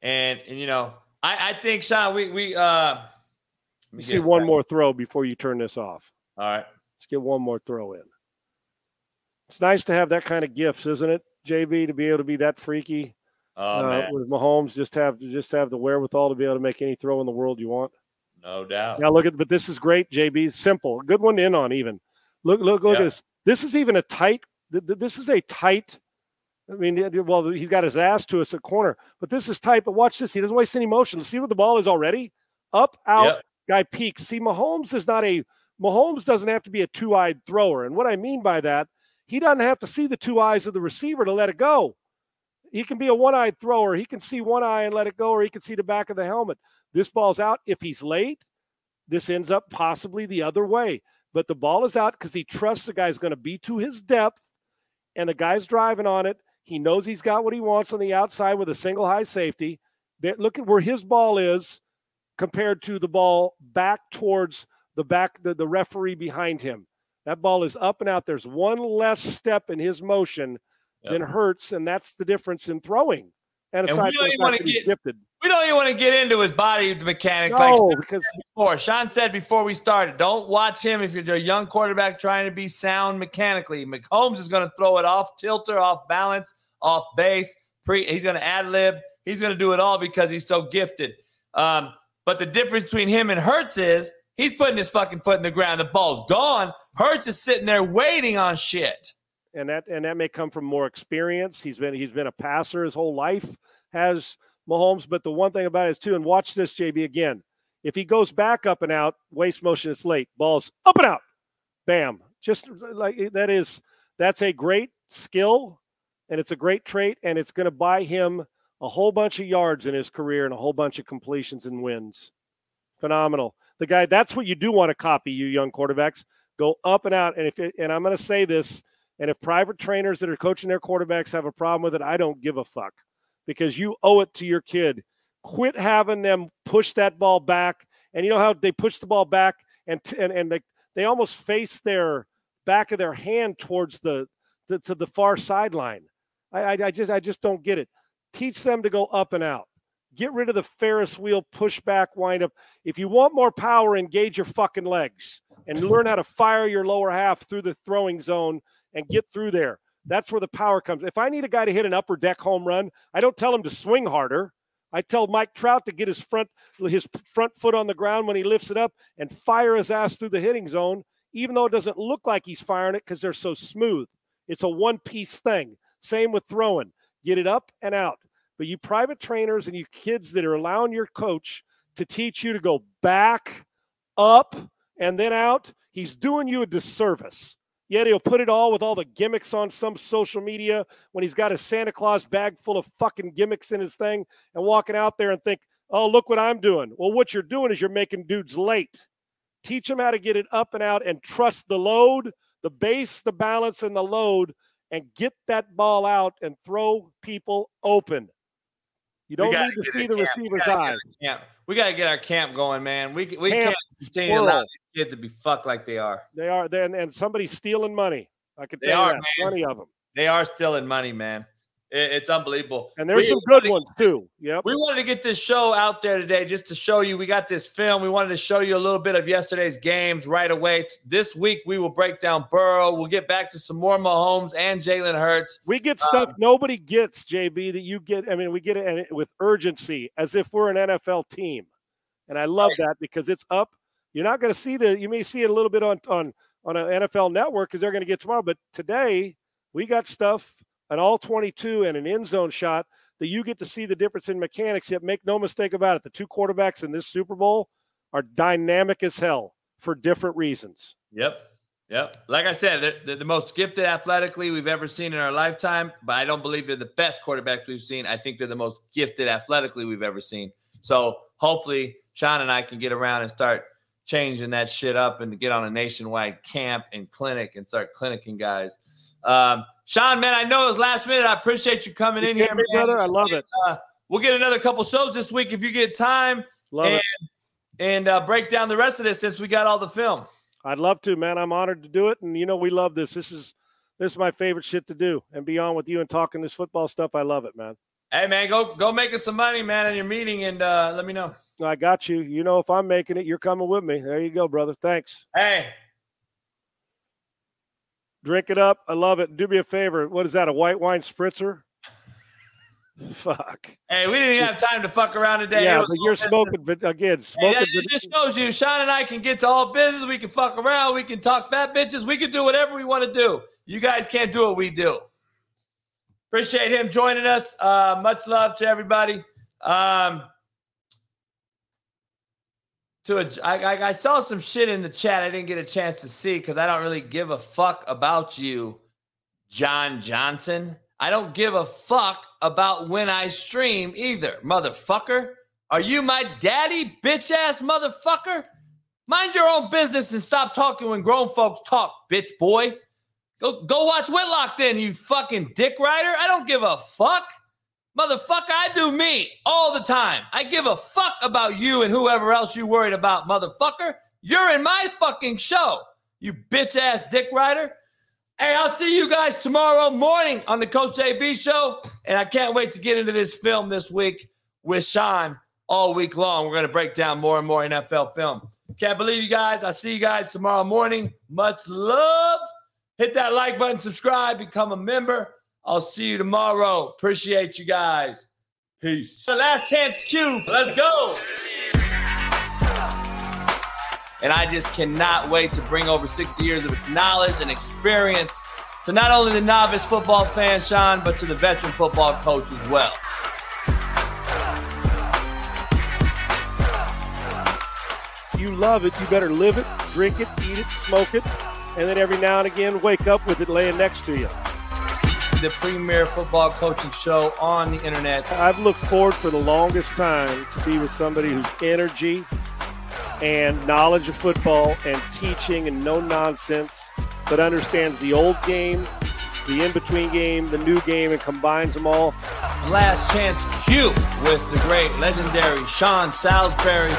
and, and, you know, I, I think, Sean, we, we, uh, let me see one more throw before you turn this off. All right. Let's get one more throw in. It's nice to have that kind of gifts, isn't it, JB, to be able to be that freaky Oh, uh, with Mahomes. Just have just have the wherewithal to be able to make any throw in the world you want. No doubt. Now look at, but this is great, JB. Simple, good one to in on. Even look, look, look Yeah. at this. This is even a tight. th- th- This is a tight. I mean, well, he's got his ass to us at corner, but this is tight. But watch this. He doesn't waste any motion. See what the ball is already up, out. Yep. Guy peaks. See, Mahomes is not a Mahomes doesn't have to be a two-eyed thrower. And what I mean by that, he doesn't have to see the two eyes of the receiver to let it go. He can be a one-eyed thrower. He can see one eye and let it go, or he can see the back of the helmet. This ball's out. If he's late, this ends up possibly the other way. But the ball is out because he trusts the guy's going to be to his depth, and the guy's driving on it. He knows he's got what he wants on the outside with a single high safety. There, look at where his ball is compared to the ball back towards the back, the, the referee behind him. That ball is up and out. There's one less step in his motion Yep. than Hurts, and that's the difference in throwing. And And we aside don't from even wanna that he's get- gifted. We don't even want to get into his body mechanics like because before. Sean said before we started, don't watch him if you're a young quarterback trying to be sound mechanically. Mahomes is going to throw it off tilter, off balance, off base. Pre, he's going to ad lib. He's going to do it all because he's so gifted. Um, but the difference between him and Hurts is he's putting his fucking foot in the ground. The ball's gone. Hurts is sitting there waiting on shit. And that and that may come from more experience. He's been he's been a passer his whole life, has Mahomes. But the one thing about it is too, and watch this, JB again. If he goes back up and out, waste motion, it's late. Ball's up and out, bam. Just like that is that's a great skill and it's a great trait and it's going to buy him a whole bunch of yards in his career and a whole bunch of completions and wins. Phenomenal. The guy, that's what you do want to copy, you young quarterbacks. Go up and out. And if it, and I'm going to say this, and if private trainers that are coaching their quarterbacks have a problem with it, I don't give a fuck because you owe it to your kid. Quit having them push that ball back. And you know how they push the ball back and and and they, they almost face their back of their hand towards the, the to the far sideline. I, I, I just I just don't get it. Teach them to go up and out. Get rid of the Ferris wheel pushback windup. If you want more power, engage your fucking legs and learn how to fire your lower half through the throwing zone and get through there. That's where the power comes. If I need a guy to hit an upper deck home run, I don't tell him to swing harder. I tell Mike Trout to get his front his front foot on the ground when he lifts it up and fire his ass through the hitting zone, even though it doesn't look like he's firing it because they're so smooth. It's a one piece thing. Same with throwing. Get it up and out. But you private trainers and you kids that are allowing your coach to teach you to go back, up, and then out, he's doing you a disservice. Yet he'll put it all with all the gimmicks on some social media when he's got a Santa Claus bag full of fucking gimmicks in his thing and walking out there and think, oh, look what I'm doing. Well, what you're doing is you're making dudes late. Teach them how to get it up and out and trust the load, the base, the balance, and the load, and get that ball out and throw people open. You don't need to see the camp. receiver's eyes. Yeah, We got to get our camp going, man. We, we camp can't allow these kids to be fucked like they are. They are. And, and somebody's stealing money. I can tell they you are, that. Plenty of them. They are stealing money, man. It's unbelievable. And there's we, some good ones too. Yep. We wanted to get this show out there today just to show you. We got this film. We wanted to show you a little bit of yesterday's games right away. This week we will break down Burrow. We'll get back to some more Mahomes and Jalen Hurts. We get stuff um, nobody gets, JB, that you get. I mean, we get it with urgency as if we're an NFL team. And I love right. that because it's up. You're not going to see the. You may see it a little bit on on on an NFL network because they're going to get tomorrow. But today we got stuff an all 22 and an end zone shot that you get to see the difference in mechanics. Yet, make no mistake about it, the two quarterbacks in this Super Bowl are dynamic as hell for different reasons. Yep. Yep. Like I said, they're, they're, the most gifted athletically we've ever seen in our lifetime, but I don't believe they're the best quarterbacks we've seen. I think they're the most gifted athletically we've ever seen. So hopefully, Sean and I can get around and start changing that shit up and to get on a nationwide camp and clinic and start clinicking guys. Um, Sean, man, I know it was last minute. I appreciate you coming you in here, me, brother. I love it. Uh, we'll get another couple shows this week if you get time. Love and, it. And uh, break down the rest of this since we got all the film. I'd love to, man. I'm honored to do it, and you know we love this. This is this is my favorite shit to do, and be on with you and talking this football stuff. I love it, man. Hey, man, go go making some money, man, in your meeting, and uh, let me know. I got you. You know, if I'm making it, you're coming with me. There you go, brother. Thanks. Hey, Drink it up. I love it. Do me a favor. What is that? A white wine spritzer? [laughs] Fuck. Hey, we didn't even have time to fuck around today. Yeah, but you're smoking but again. Smoking. Hey, it just shows you, Sean and I can get to all business. We can fuck around. We can talk fat bitches. We can do whatever we want to do. You guys can't do what we do. Appreciate him joining us. Uh, much love to everybody. Um, to a, I, I saw some shit in the chat I didn't get a chance to see because I don't really give a fuck about you, John Johnson. I don't give a fuck about when I stream either, motherfucker. Are you my daddy, bitch ass motherfucker? Mind your own business and stop talking when grown folks talk, bitch boy. Go go watch Whitlock then, you fucking dick rider. I don't give a fuck. Motherfucker, I do me all the time. I give a fuck about you and whoever else you worried about, motherfucker. You're in my fucking show, you bitch ass dick rider. Hey, I'll see you guys tomorrow morning on the Coach AB show. And I can't wait to get into this film this week with Sean all week long. We're going to break down more and more NFL film. Can't believe you guys. I'll see you guys tomorrow morning. Much love. Hit that like button, subscribe, become a member. I'll see you tomorrow. Appreciate you guys. Peace. The last chance cube. Let's go. And I just cannot wait to bring over 60 years of knowledge and experience to not only the novice football fan, Sean, but to the veteran football coach as well. You love it, you better live it, drink it, eat it, smoke it, and then every now and again wake up with it laying next to you. The premier football coaching show on the internet. I've looked forward for the longest time to be with somebody whose energy and knowledge of football and teaching and no nonsense, but understands the old game, the in between game, the new game, and combines them all. Last Chance Q with the great legendary Sean Salisbury.